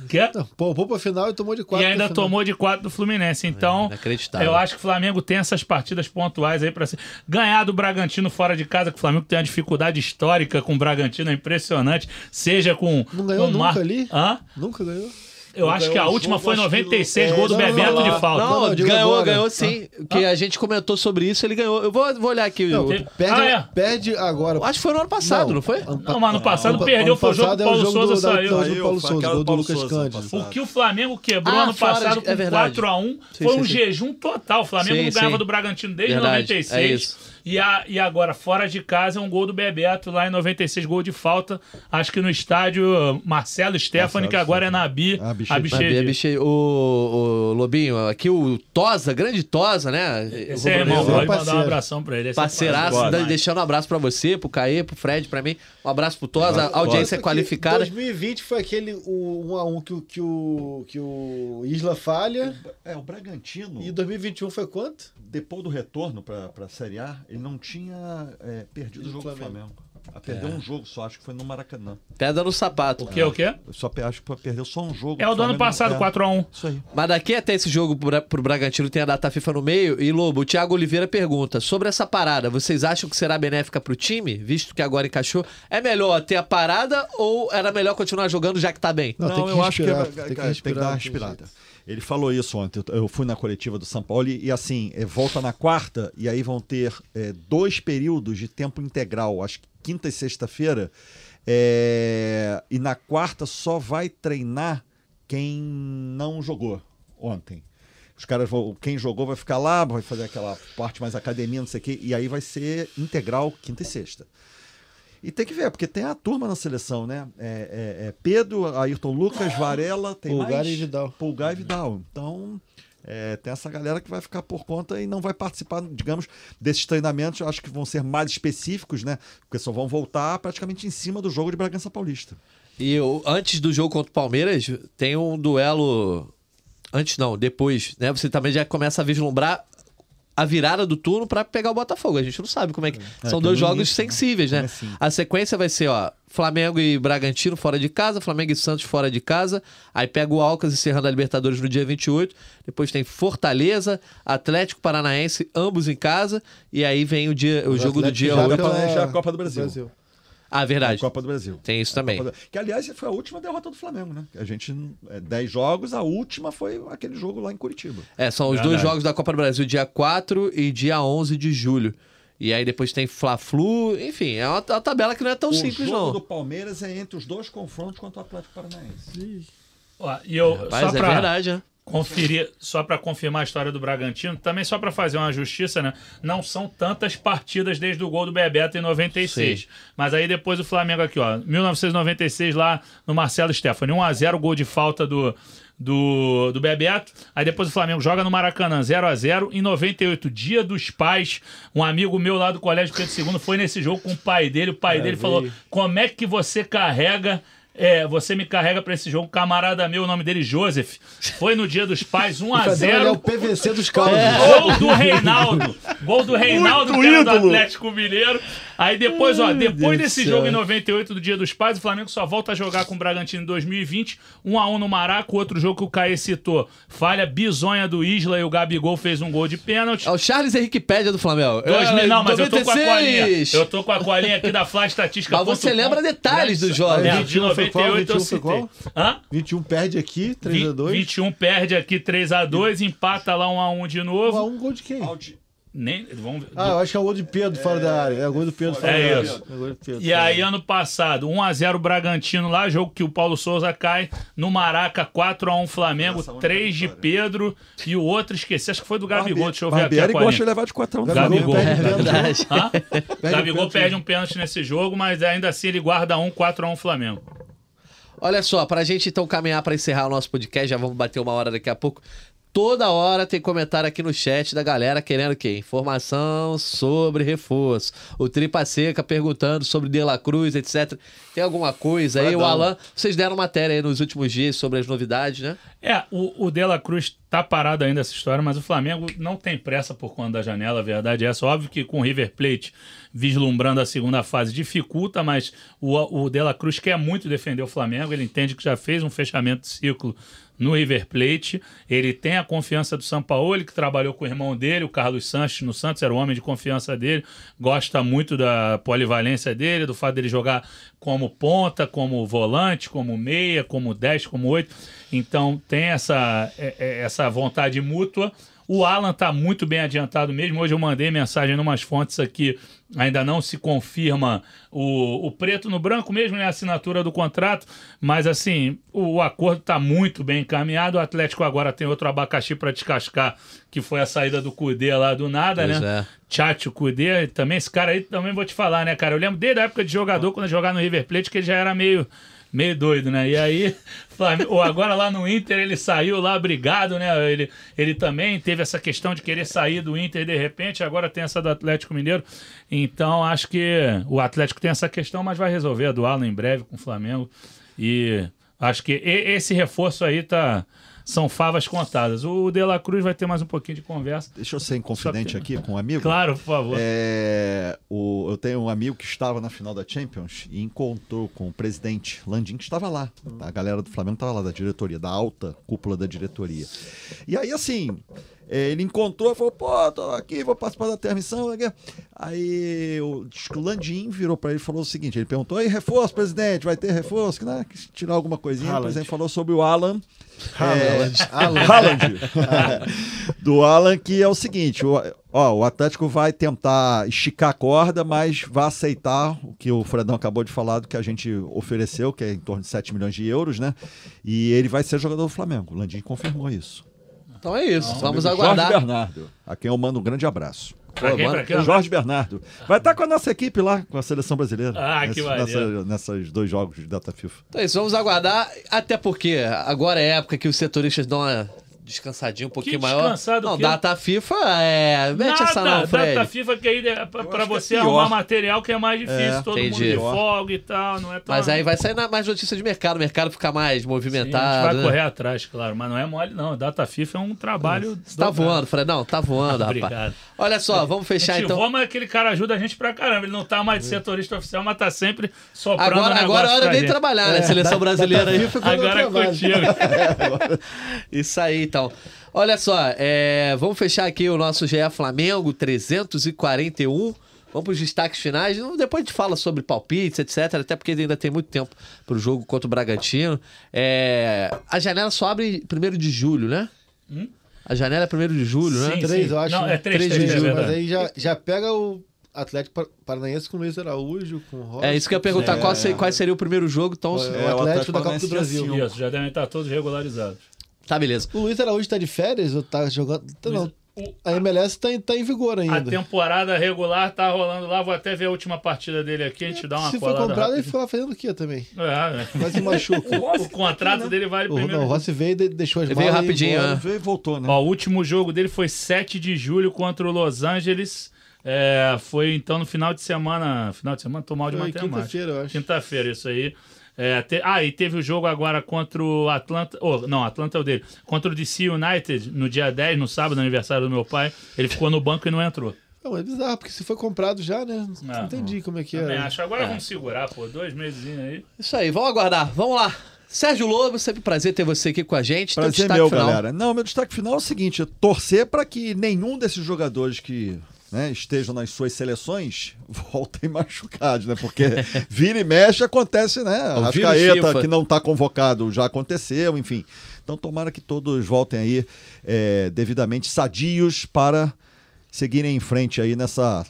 Speaker 4: Pô, pô pra final e tomou de quatro.
Speaker 2: E ainda tomou de 4 do Fluminense. Então,
Speaker 1: inacreditável.
Speaker 2: eu acho que o Flamengo tem essas partidas pontuais aí para ganhar do Bragantino fora de casa, que o Flamengo tem uma dificuldade histórica com o Bragantino, é impressionante. Seja com.
Speaker 4: Não ganhou
Speaker 2: com
Speaker 4: nunca
Speaker 2: Mar-
Speaker 4: ali?
Speaker 2: Hã?
Speaker 4: Nunca ganhou.
Speaker 2: Eu acho que a
Speaker 3: o
Speaker 2: última
Speaker 3: jogo,
Speaker 2: foi
Speaker 3: acho que
Speaker 2: 96,
Speaker 3: no-
Speaker 2: gol do
Speaker 3: é, não,
Speaker 2: Bebeto
Speaker 3: não,
Speaker 2: de falta.
Speaker 1: Não, ganhou,
Speaker 4: agora.
Speaker 1: ganhou sim. Que a gente comentou sobre isso, ele ganhou. Eu vou, vou olhar aqui.
Speaker 4: Não,
Speaker 1: o-
Speaker 4: perde,
Speaker 2: Ah, é?
Speaker 4: perde agora.
Speaker 1: Acho que foi no ano passado, não, foi?
Speaker 2: Não, mas ano passado
Speaker 4: ano
Speaker 2: perdeu,
Speaker 4: ano
Speaker 2: foi o jogo
Speaker 4: passado
Speaker 2: que
Speaker 4: é
Speaker 2: o Paulo Souza
Speaker 4: do,
Speaker 2: saiu.
Speaker 4: do
Speaker 3: Saiu,
Speaker 4: Paulo
Speaker 3: foi
Speaker 4: Souza, gol
Speaker 3: do
Speaker 4: do Lucas Cândido.
Speaker 2: O que o Flamengo quebrou
Speaker 1: Ah,
Speaker 2: ano passado com
Speaker 1: é verdade.
Speaker 2: 4x1
Speaker 1: Sim,
Speaker 2: foi um jejum total. O Flamengo não ganhava do Bragantino desde
Speaker 1: Verdade,
Speaker 2: 96.
Speaker 1: É.
Speaker 2: E, a, e agora, fora de casa, é um gol do Bebeto lá em 96, gol de falta. Acho que no estádio Marcelo Stefani, que agora é na Bi.
Speaker 3: Ah, Bichedi.
Speaker 2: a
Speaker 1: Mas,
Speaker 2: Bichedi.
Speaker 1: biche, o, o Lobinho, aqui o Tosa, grande Tosa, né?
Speaker 2: Esse é irmão,
Speaker 4: é
Speaker 2: pode mandar um abração pra ele. Esse é
Speaker 1: Parceiraço, da- deixando um abraço pra você, pro Caê, pro Fred, pra mim. Um abraço pro Tosa, audiência qualificada.
Speaker 4: 2020 foi aquele o 1 a 1 que, o- que, o, que o Isla falha.
Speaker 3: É, o Bragantino,
Speaker 4: E 2021 foi quanto?
Speaker 3: depois do retorno para a Série A, ele não tinha é, perdido o jogo do
Speaker 4: Flamengo?
Speaker 3: Flamengo. Ah, Perdeu um jogo só, acho que foi no Maracanã.
Speaker 1: Pedra no sapato.
Speaker 2: O que, o quê?
Speaker 3: Eu só acho que perdeu só um jogo.
Speaker 2: É o do ano passado,
Speaker 3: é,
Speaker 2: 4x1.
Speaker 3: Isso aí.
Speaker 1: Mas daqui até esse jogo pro Bra- pro Bragantino tem a data FIFA no meio. E Lobo, o Thiago Oliveira pergunta: sobre essa parada, vocês acham que será benéfica pro time, visto que agora encaixou? É melhor ter a parada ou era melhor continuar jogando já que tá bem?
Speaker 4: Não,
Speaker 3: Não,
Speaker 4: tem que
Speaker 3: eu acho que,
Speaker 4: respirar,
Speaker 3: é-
Speaker 4: tem que
Speaker 3: cara, tem que
Speaker 4: respirar,
Speaker 3: dar uma respirada. Ele falou isso ontem. eu- fui na coletiva do São Paulo e, e, assim, é, volta na quarta e aí vão ter é, dois períodos de tempo integral. Acho que quinta e sexta-feira É, e na quarta só vai treinar quem não jogou ontem. Os caras vão, quem jogou vai ficar lá, vai fazer aquela parte mais academia, não sei o quê, e aí vai ser integral quinta e sexta. E tem que ver, porque tem a turma na seleção, né? É, é- é Pedro, Ayrton Lucas, Varela, tem
Speaker 4: Pulgar
Speaker 3: mais?
Speaker 4: e Vidal.
Speaker 3: Pulgar e Vidal. Então, é, tem essa galera que vai ficar por conta e não vai participar, digamos, desses treinamentos. Eu acho que vão ser mais específicos, né? Porque só vão voltar praticamente em cima do jogo de Bragança Paulista.
Speaker 1: E o- antes do jogo contra o Palmeiras, tem um duelo. Antes não, depois, né? Você também já começa a vislumbrar a virada do turno pra pegar o Botafogo. A gente não sabe como é que.
Speaker 3: É,
Speaker 1: São
Speaker 3: que
Speaker 1: dois jogos
Speaker 3: início, né?
Speaker 1: sensíveis, né?
Speaker 3: Comecinho.
Speaker 1: A sequência vai ser, ó, Flamengo e Bragantino fora de casa, Flamengo e Santos fora de casa. Aí pega o Alcas encerrando a Libertadores no dia 28. Depois tem Fortaleza, Atlético Paranaense, ambos em casa. E aí vem o, dia, o
Speaker 4: O
Speaker 1: jogo do
Speaker 4: Atlético
Speaker 1: dia
Speaker 4: já
Speaker 1: 8.
Speaker 3: pela-
Speaker 4: pela-
Speaker 3: já a Copa do Brasil.
Speaker 1: Ah, verdade.
Speaker 3: Copa do Brasil.
Speaker 1: Tem isso também.
Speaker 3: Do- Que, aliás, foi a última derrota do Flamengo, né? A gente, é, 10 jogos, a última foi aquele jogo lá em Curitiba.
Speaker 1: É, são os
Speaker 2: Verdade.
Speaker 1: dois jogos da Copa do Brasil, dia 4 e dia 11 de julho. E aí depois tem Fla-Flu, enfim, é uma, uma tabela que não é tão
Speaker 3: o
Speaker 1: simples,
Speaker 3: jogo
Speaker 1: não.
Speaker 3: do Palmeiras é entre os dois confrontos contra o Atlético Paranaense.
Speaker 2: Ó, e eu,
Speaker 1: Mas
Speaker 2: só
Speaker 1: é
Speaker 2: pra
Speaker 1: verdade, né?
Speaker 2: Conferir, só para confirmar a história do Bragantino, também só para fazer uma justiça, né? Não são tantas partidas desde o gol do Bebeto em 96.
Speaker 1: Sim.
Speaker 2: Mas aí depois o Flamengo aqui, ó, 1996 lá no Marcelo Stefani, 1 a 0 gol de falta do do, do Bebeto. Aí depois o Flamengo joga no Maracanã 0 a 0 Em 98, dia dos pais, um amigo meu lá do Colégio Pedro II foi nesse jogo com o pai dele. O pai dele
Speaker 4: veio.
Speaker 2: falou: Como é que você carrega é, você me carrega pra esse jogo, camarada meu, o nome dele Joseph. Foi no dia dos pais, 1 a
Speaker 4: Ele é
Speaker 2: 0
Speaker 4: o PVC dos caldos.
Speaker 2: Gol do Reinaldo. Gol do Reinaldo, que era do Atlético Mineiro. Aí depois, ó, depois
Speaker 4: Deus
Speaker 2: desse
Speaker 4: do
Speaker 2: jogo
Speaker 4: céu.
Speaker 2: em 98 do Dia dos Pais, o Flamengo só volta a jogar com o Bragantino em 2020. 1 a 1 no Maraca, o outro jogo que o Caê citou. Falha bizonha do Isla e o Gabigol fez um gol de pênalti.
Speaker 1: É o Charles Henrique Pédia do Flamengo.
Speaker 2: 2000,
Speaker 1: É,
Speaker 2: não, mas eu tô com a colinha.
Speaker 1: 96.
Speaker 2: Eu tô com a colinha aqui da Fla Estatística.
Speaker 1: Mas você lembra detalhes dos jogos.
Speaker 2: É,
Speaker 4: Aí,
Speaker 2: de
Speaker 4: 21 foi qual?
Speaker 2: 98 eu
Speaker 4: 21 foi qual?
Speaker 2: Hã?
Speaker 4: 21 perde aqui, 3x2.
Speaker 2: 21 perde aqui 3x2, empata lá 1x1 de novo.
Speaker 4: Um gol de quem?
Speaker 2: Nem, vamos,
Speaker 4: Ah, eu acho que é o gol de Pedro fora da área. É o gol do Pedro fora
Speaker 2: É
Speaker 4: da área.
Speaker 2: isso.
Speaker 4: É o gol de Pedro
Speaker 2: E aí,
Speaker 4: área.
Speaker 2: ano passado, 1x0 Bragantino lá, jogo que o Paulo Souza cai. No Maraca, 4x1 Flamengo,
Speaker 3: Essa é a única
Speaker 2: 3 de
Speaker 3: vitória.
Speaker 2: Pedro. E o outro, esqueci, acho que foi do Gabigol. Deixa eu ver
Speaker 3: Barbieri
Speaker 2: aqui a
Speaker 3: gosta de levar de 4 a 1
Speaker 2: Gabigol.
Speaker 1: É verdade.
Speaker 2: Hã? Gabigol
Speaker 4: pênalti.
Speaker 2: perde um pênalti nesse jogo, mas ainda assim ele guarda um 4x1 Flamengo.
Speaker 1: Olha só, pra gente então caminhar pra encerrar o nosso podcast, já vamos bater uma hora daqui a pouco. Toda hora tem comentário aqui no chat da galera querendo o quê? Informação sobre reforço. O Tripa Seca perguntando sobre De La Cruz, etc. Tem alguma coisa aí? O. Alan, vocês deram matéria aí nos últimos dias sobre as novidades, né?
Speaker 2: É, o, o De La Cruz tá parado ainda essa história, mas o Flamengo não tem pressa por conta da janela, a verdade é essa. Óbvio que com o River Plate vislumbrando a segunda fase dificulta, mas o, o De La Cruz quer muito defender o Flamengo, ele entende que já fez um fechamento de ciclo no River Plate, ele tem a confiança do Sampaoli, que trabalhou com o irmão dele, o Carlos Sanches, no Santos, era o homem de confiança dele, gosta muito da polivalência dele, do fato dele jogar como ponta, como volante, como meia, como 10, como 8. Então tem essa, é- é- essa vontade mútua. O Alan tá muito bem adiantado mesmo. Hoje eu mandei mensagem em umas fontes aqui, ainda não se confirma o, o preto no branco mesmo, né? A assinatura do contrato. Mas assim, o, o acordo tá muito bem encaminhado. O Atlético agora tem outro abacaxi para descascar, que foi a saída do Cudê lá do nada,
Speaker 1: Pois
Speaker 2: né?
Speaker 1: é.
Speaker 2: Tchatcho Cudê, também esse cara aí também vou te falar, né, cara? Eu lembro desde a época de jogador, quando eu jogava no River Plate, que ele já era meio, meio doido, né? E aí, Flamengo- agora lá no Inter, ele saiu lá brigado, né? Ele, ele também teve essa questão de querer sair do Inter de repente, agora tem essa do Atlético Mineiro. Então, acho que o Atlético tem essa questão, mas vai resolver a do Alan em breve com o Flamengo. E acho que esse reforço aí tá. São favas contadas. O De La Cruz vai ter mais um pouquinho de conversa.
Speaker 3: Deixa eu ser inconfidente aqui com um amigo.
Speaker 2: Claro, por favor.
Speaker 3: É, o- eu tenho um amigo que estava na final da Champions e encontrou com o presidente Landim, que estava lá. A galera do Flamengo estava lá, da diretoria, da alta cúpula da diretoria. E aí, assim, é, ele encontrou e falou: pô, tô aqui, vou participar da transmissão. aqui." Aí o, o Landim virou para ele e falou o seguinte: ele perguntou: aí, reforço, presidente, vai ter reforço? Que, né, que tirar alguma coisinha. O presidente falou sobre o Alan. É,
Speaker 4: Alan.
Speaker 3: Haaland. do Alan, que é o seguinte: o, ó, o Atlético vai tentar esticar a corda, mas vai aceitar o que o Fredão acabou de falar do que a gente ofereceu, que é em torno de 7 milhões de euros, né? E ele vai ser jogador do Flamengo. O Landim confirmou isso.
Speaker 1: Então é isso, vamos
Speaker 3: Jorge
Speaker 1: aguardar.
Speaker 3: Bernardo, a quem eu mando um grande abraço.
Speaker 2: Pra quem, pra quem?
Speaker 3: Jorge Bernardo. Vai estar com a nossa equipe lá, com a seleção brasileira.
Speaker 2: Ah, que maneiro.
Speaker 3: nessa, Nessas dois jogos de data FIFA.
Speaker 1: Então é isso, vamos aguardar, até porque agora é época que os setoristas dão uma descansadinha um pouquinho maior.
Speaker 2: descansado
Speaker 1: Não, data FIFA é. Mete essa
Speaker 2: Nada,
Speaker 1: não, Fred.
Speaker 2: data FIFA que aí é pra,
Speaker 3: é
Speaker 2: você
Speaker 3: pior.
Speaker 2: arrumar material que é mais difícil,
Speaker 3: É,
Speaker 2: todo
Speaker 1: entendi.
Speaker 2: mundo de folga e tal, não é tão...
Speaker 1: Mas aí vai sair na- mais notícia de mercado, o mercado fica mais
Speaker 2: Sim,
Speaker 1: movimentado.
Speaker 2: a gente vai
Speaker 1: né?
Speaker 2: correr atrás, claro, mas não é mole não, data FIFA é um trabalho...
Speaker 1: Você tá voando, Fred? Não, tá voando, rapaz.
Speaker 2: Obrigado.
Speaker 1: Olha só, vamos
Speaker 2: A
Speaker 1: fechar
Speaker 2: gente
Speaker 1: então.
Speaker 2: voa, mas aquele cara ajuda a gente pra caramba. Ele não tá mais de setorista oficial, mas tá sempre soprando
Speaker 1: Agora,
Speaker 2: um
Speaker 1: agora é hora
Speaker 2: gente.
Speaker 1: trabalhar, né? Seleção brasileira aí.
Speaker 4: FIFA quando eu
Speaker 2: Agora é contigo.
Speaker 1: Isso aí, então. Olha só, é, vamos fechar aqui o nosso GE Flamengo 341. Vamos para os destaques finais. Depois a gente fala sobre palpites, etc. Até porque ainda tem muito tempo para o jogo contra o Bragantino. É, a janela só abre 1 de julho, né?
Speaker 2: Hum?
Speaker 1: A janela é 1 de julho, né?
Speaker 2: Sim.
Speaker 4: Três, eu acho.
Speaker 2: Não,
Speaker 4: né?
Speaker 2: é três,
Speaker 4: de
Speaker 2: três, é
Speaker 4: julho, mas aí já, já pega o Atlético Par- Paranaense com o Luiz Araújo, com o Rocha.
Speaker 1: É isso que eu ia perguntar.
Speaker 3: É.
Speaker 1: Qual, se- qual seria o primeiro jogo? Então,
Speaker 4: É, o
Speaker 3: É, o
Speaker 4: Atlético da Copa do Brasil.
Speaker 2: Isso, já devem estar todos regularizados.
Speaker 1: Tá, beleza.
Speaker 4: O Luiz Araújo tá de férias ou tá jogando? Tá, não.
Speaker 2: O-
Speaker 4: A MLS tá em, tá em vigor
Speaker 2: A
Speaker 4: ainda.
Speaker 2: temporada regular tá rolando lá. Vou até ver a última partida dele aqui. A gente dá uma
Speaker 4: Se for
Speaker 2: colada.
Speaker 4: comprado, ele
Speaker 2: rápida.
Speaker 4: foi lá fazendo o quê também?
Speaker 2: É, é.
Speaker 4: Quase se machuca.
Speaker 2: O contrato dele vale
Speaker 4: o,
Speaker 2: primeiro.
Speaker 4: não, o Rossi veio e de- deixou as
Speaker 1: Ele veio
Speaker 4: malas ia
Speaker 1: rapidinho,
Speaker 4: embora.
Speaker 1: né?
Speaker 3: Veio e voltou, né?
Speaker 2: Ó, o último jogo dele foi 7 de julho contra o Los Angeles. É, foi então no final de semana. Final de semana? Tô mal de
Speaker 4: Foi
Speaker 2: matemática.
Speaker 4: quinta-feira, eu acho.
Speaker 2: Quinta-feira, isso aí. É, te- ah, e teve o jogo agora contra o Atlanta. Oh, não, Atlanta é o dele. Contra o DC United no dia 10, no sábado, aniversário do meu pai. Ele ficou no banco e não entrou.
Speaker 4: Não, é bizarro, porque se foi comprado já, né?
Speaker 2: Ah,
Speaker 4: não entendi como é que é.
Speaker 2: acho. Agora vamos segurar, pô. Dois meses aí.
Speaker 1: Isso aí, vamos aguardar. Vamos lá. Sérgio Lobo, sempre um prazer ter você aqui com a gente.
Speaker 3: Prazer
Speaker 1: destaque
Speaker 3: meu,
Speaker 1: final.
Speaker 3: galera. Não, meu destaque final é o seguinte: é torcer para que nenhum desses jogadores que né, estejam nas suas seleções voltem machucados, né? Porque vira e mexe acontece, né?
Speaker 1: O
Speaker 3: A Rascaeta, que não está convocado, já aconteceu, enfim. Então tomara que todos voltem aí é, devidamente sadios para seguirem em frente aí nessa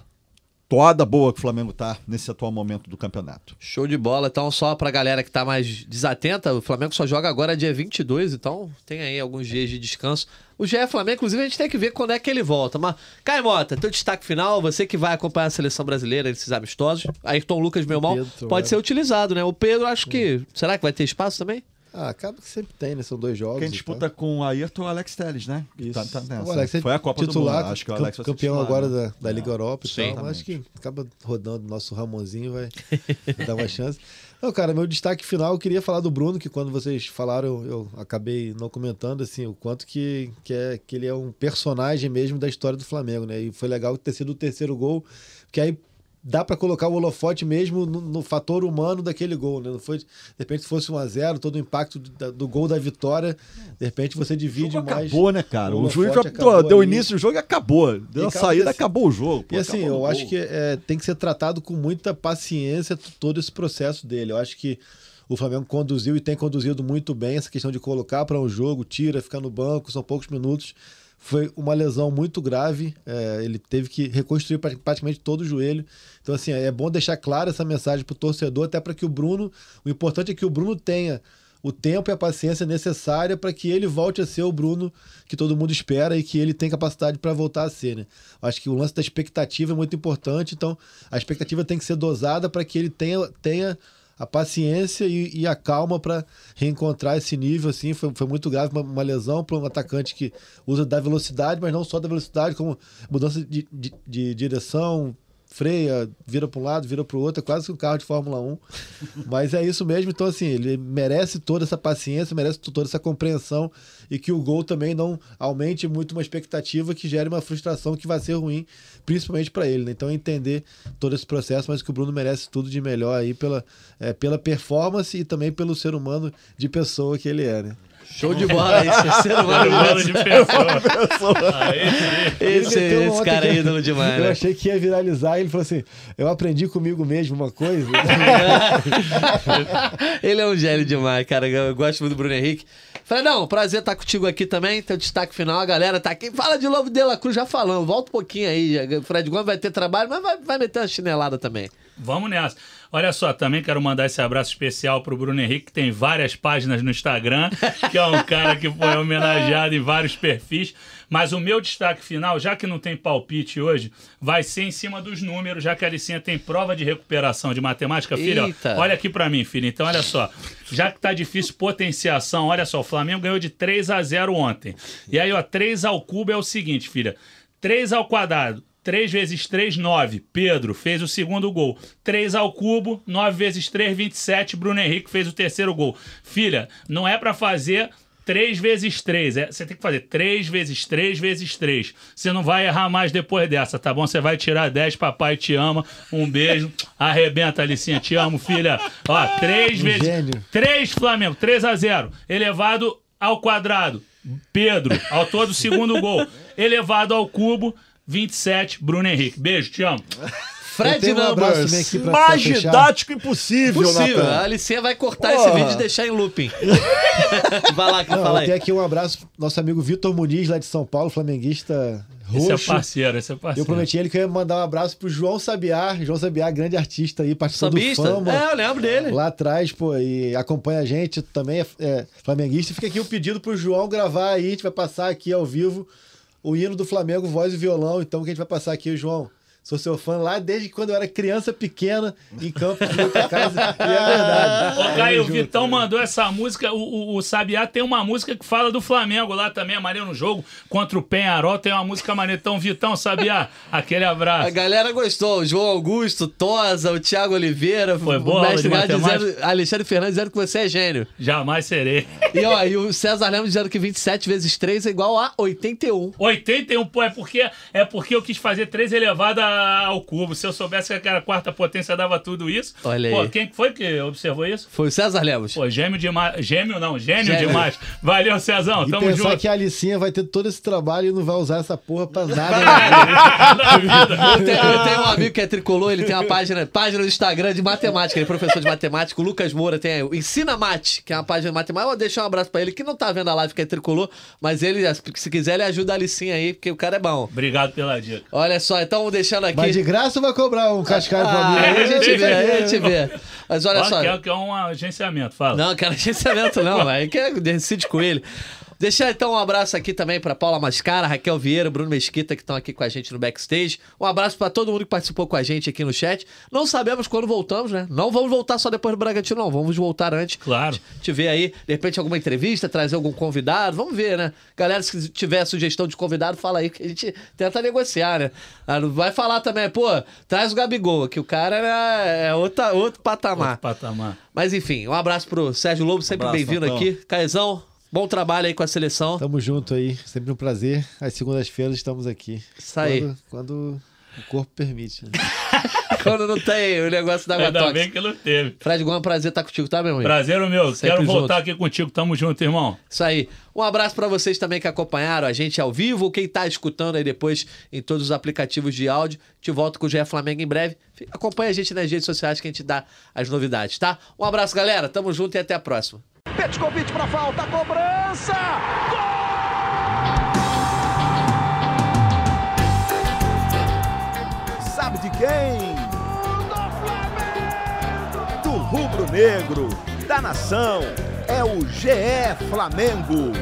Speaker 3: toada boa que o Flamengo tá nesse atual momento do campeonato.
Speaker 1: Show de bola. Então, só pra galera que tá mais desatenta, o Flamengo só joga agora dia 22, então tem aí alguns dias de descanso. O GE Flamengo, inclusive, a gente tem que ver quando é que ele volta. Mas, Caio Mota, teu destaque final, você que vai acompanhar a seleção brasileira nesses amistosos. Ayrton Lucas, meu
Speaker 4: Pedro,
Speaker 1: pode
Speaker 4: é.
Speaker 1: ser utilizado, né? O Pedro, acho que. Será que vai ter espaço também?
Speaker 4: Ah, acaba que sempre tem, né? São dois jogos.
Speaker 3: Quem disputa com o Ayrton é o Alex Telles, né?
Speaker 4: Isso.
Speaker 3: Tá, tá nessa.
Speaker 4: O Alex é
Speaker 3: Foi a Copa
Speaker 4: titular,
Speaker 3: do Mundo. Acho que o Alex
Speaker 4: campeão
Speaker 3: titular,
Speaker 4: agora
Speaker 3: né?
Speaker 4: da, da Liga Europa e
Speaker 1: Sim.
Speaker 4: tal. Acho que acaba rodando nosso Ramonzinho, vai dar uma chance. Não, cara, meu destaque final, eu queria falar do Bruno, que quando vocês falaram, eu acabei não comentando, assim, o quanto que, que, é, que ele é um personagem mesmo da história do Flamengo, né? E foi legal ter sido o terceiro gol, porque aí dá pra colocar o holofote mesmo no, no fator humano daquele gol, né? Não foi, de repente, se fosse 1 a 0 todo o impacto do, do gol da vitória, de repente você
Speaker 3: O
Speaker 4: divide
Speaker 3: jogo
Speaker 4: mais.
Speaker 3: acabou, né, cara?
Speaker 4: o
Speaker 3: O juiz deu,
Speaker 4: ali.
Speaker 3: início do jogo e acabou. Deu
Speaker 4: E
Speaker 3: a saída,
Speaker 4: assim-
Speaker 3: acabou o jogo. pô,
Speaker 4: E assim, eu acho que é, tem que ser tratado com muita paciência todo esse processo dele. Eu acho que o Flamengo conduziu e tem conduzido muito bem essa questão de colocar para um jogo, tira, ficar no banco, são poucos minutos. Foi uma lesão muito grave, é, ele teve que reconstruir pra- praticamente todo o joelho. Então, assim, é bom deixar clara essa mensagem para o torcedor, até para que o Bruno. O importante é que o Bruno tenha o tempo e a paciência necessária para que ele volte a ser o Bruno que todo mundo espera e que ele tem capacidade para voltar a ser, né? Acho que o lance da expectativa é muito importante, então a expectativa tem que ser dosada para que ele tenha, tenha a paciência e, e a calma para reencontrar esse nível assim. Foi, foi muito grave uma, uma lesão para um atacante que usa da velocidade mas não só da velocidade como mudança de, de, de direção freia, vira para um lado, vira para o outro, é quase um carro de Fórmula 1. Mas é isso mesmo, então assim, ele merece toda essa paciência, merece toda essa compreensão e que o gol também não aumente muito uma expectativa que gere uma frustração que vai ser ruim, principalmente para ele. Né? Então entender todo esse processo, mas que o Bruno merece tudo de melhor aí pela, é, pela performance e também pelo ser humano de pessoa que ele é, né?
Speaker 1: Show de bola, esse é ser humano.
Speaker 2: Mano de pessoa. Aí,
Speaker 1: Esse,
Speaker 4: Ele
Speaker 1: esse cara é ídolo demais,
Speaker 4: Eu
Speaker 1: né?
Speaker 4: achei que ia viralizar e ele falou assim: Eu aprendi comigo mesmo uma coisa.
Speaker 1: Ele é um gênio demais, cara. Eu gosto muito do Bruno Henrique. Fredão, prazer estar contigo aqui também. Teu destaque final, a galera tá aqui. Fala de Lobo de la Cruz, já falando. Volta um pouquinho aí. O Fred Gomes vai ter trabalho, mas vai, vai meter uma chinelada também.
Speaker 2: Vamos nessa. Olha só, também quero mandar esse abraço especial pro Bruno Henrique, que tem várias páginas no Instagram, que é um cara que foi homenageado em vários perfis. Mas o meu destaque final, já que não tem palpite hoje, vai ser em cima dos números, já que a Alicinha tem prova de recuperação de matemática. Filha, ó, olha aqui pra mim, filha. Então, olha só. Já que tá difícil potenciação, olha só, o Flamengo ganhou de 3 a 0 ontem. E aí, ó, 3 ao cubo é o seguinte, filha. 3 ao quadrado. 3 vezes 3, 9. Pedro fez o segundo gol. 3 ao cubo, 9 vezes 3, 27. Bruno Henrique fez o terceiro gol. Filha, não é pra fazer 3 vezes 3. É, você tem que fazer 3 vezes 3 vezes 3. Você não vai errar mais depois dessa, tá bom? Você vai tirar 10, papai te ama. Um beijo. Arrebenta, Alicinha. Te amo, filha. Ó, 3
Speaker 4: Um
Speaker 2: vezes.
Speaker 4: gênio.
Speaker 2: 3 Flamengo, 3 a 0. Elevado ao quadrado. Pedro, autor do segundo gol. Elevado ao cubo, 27, Bruno Henrique. Beijo, te amo.
Speaker 1: Fred
Speaker 4: um
Speaker 1: Numbers.
Speaker 3: Mais didático impossível,
Speaker 1: Possível. A
Speaker 3: Natan.
Speaker 1: Alicinha vai cortar
Speaker 3: Porra.
Speaker 1: esse vídeo e deixar em looping. vai lá, que
Speaker 4: Não,
Speaker 1: fala aí.
Speaker 4: aqui um abraço pro nosso amigo Vitor Muniz, lá de São Paulo, flamenguista
Speaker 2: Esse é
Speaker 4: roxo.
Speaker 2: parceiro, esse é parceiro.
Speaker 4: eu prometi a ele que eu ia mandar um abraço pro João Sabiá. João Sabiá, grande artista aí, participou
Speaker 1: Sambista?
Speaker 4: do Fama.
Speaker 1: É, eu lembro dele.
Speaker 4: Lá atrás, pô, e acompanha a gente, também é, é flamenguista. Fica aqui o pedido pro João gravar aí, a gente vai passar aqui ao vivo o hino do Flamengo, voz e violão. Então, que a gente vai passar aqui, o João. Sou seu fã lá desde quando eu era criança pequena, em campo de outra casa. E é verdade.
Speaker 2: Ô, Caio, o Vitão
Speaker 4: né?
Speaker 2: mandou essa música. O, o, o Sabiá tem uma música que fala do Flamengo lá também, é maneiro no jogo. Contra o Penharol tem uma música maneira. Então, Vitão, Sabiá, aquele
Speaker 1: A
Speaker 2: abraço.
Speaker 1: galera gostou. O João Augusto, Tosa, o Thiago Oliveira.
Speaker 2: Foi
Speaker 1: o
Speaker 2: boa aula
Speaker 1: mestre
Speaker 2: de
Speaker 1: Gá dizendo, Alexandre Fernandes dizendo que você é gênio.
Speaker 2: Jamais serei.
Speaker 1: E, ó, e o César Lemos dizendo que 27 vezes 3 é igual a 81.
Speaker 2: 81, pô, é porque, é porque eu quis fazer 3 elevado a- ao cubo. Se eu soubesse que era a quarta potência, dava tudo isso.
Speaker 1: Olha
Speaker 2: pô,
Speaker 1: aí.
Speaker 2: quem que foi que observou isso?
Speaker 1: Foi o César Lemos.
Speaker 2: Pô, gêmeo demais. Gêmeo não, gênio,
Speaker 1: Gênio.
Speaker 2: demais. Valeu, Cezão.
Speaker 4: E
Speaker 2: Tamo
Speaker 4: pensar
Speaker 2: junto.
Speaker 4: que a Alicinha vai ter todo esse trabalho e não vai usar essa porra pra nada. né?
Speaker 1: Eu tenho, eu tenho um amigo que é tricolor, ele tem uma página, página no Instagram de matemática, ele é professor de matemática, o Lucas Moura tem aí, o Ensina Mate, que é uma página de matemática. Eu vou deixar um abraço pra ele, que não tá vendo a live, que é tricolor, mas ele, se quiser, ele ajuda a Alicinha aí, porque o cara é bom.
Speaker 2: Obrigado pela dica.
Speaker 1: Olha só, então deixando aqui.
Speaker 4: Vai de graça vai cobrar um cascalho pra mim?
Speaker 1: Ah, aí a gente vê, aí a gente vê. Mas olha só.
Speaker 2: que, é, que é um agenciamento, fala.
Speaker 1: Não, quero agenciamento não, aí que é- decide com ele. Deixar então um abraço aqui também pra Paula Mascara, Raquel Vieira, Bruno Mesquita, que estão aqui com a gente no backstage. Um abraço pra todo mundo que participou com a gente aqui no chat. Não sabemos quando voltamos, né? Não vamos voltar só depois do Bragantino, não. Vamos voltar antes.
Speaker 2: Claro.
Speaker 1: Te ver aí, de repente, alguma entrevista, trazer algum convidado. Vamos ver, né? Galera, se tiver sugestão de convidado, fala aí que a gente tenta negociar, né? Ah, Vai falar também, pô, traz o Gabigol, que o cara é, é outra, outro patamar.
Speaker 2: Outro patamar.
Speaker 1: Mas enfim, um abraço pro Sérgio Lobo, sempre
Speaker 3: Abraço,
Speaker 1: bem-vindo aqui. Caizão, bom trabalho aí com a seleção.
Speaker 4: Tamo junto aí, sempre um prazer. Às segundas-feiras estamos aqui.
Speaker 1: Isso aí.
Speaker 4: Quando, quando o corpo permite. né?
Speaker 1: Quando não tem o negócio da água
Speaker 2: Ainda
Speaker 1: tóxica.
Speaker 2: bem que não teve.
Speaker 1: Fred Gomes, prazer estar contigo, tá, meu irmão?
Speaker 2: Prazer o meu.
Speaker 1: Sempre
Speaker 2: Quero voltar
Speaker 1: junto.
Speaker 2: aqui contigo. Tamo junto, irmão.
Speaker 1: Isso aí. Um abraço pra vocês também que acompanharam a gente ao vivo, quem tá escutando aí depois em todos os aplicativos de áudio. Te volto com o GE Flamengo em breve. Acompanha a gente nas redes sociais que a gente dá as novidades, tá? Um abraço, galera. Tamo junto e até a próxima.
Speaker 5: Petkovic para falta, cobrança! Gol! Sabe de quem? Do rubro negro, da nação, é o GE Flamengo.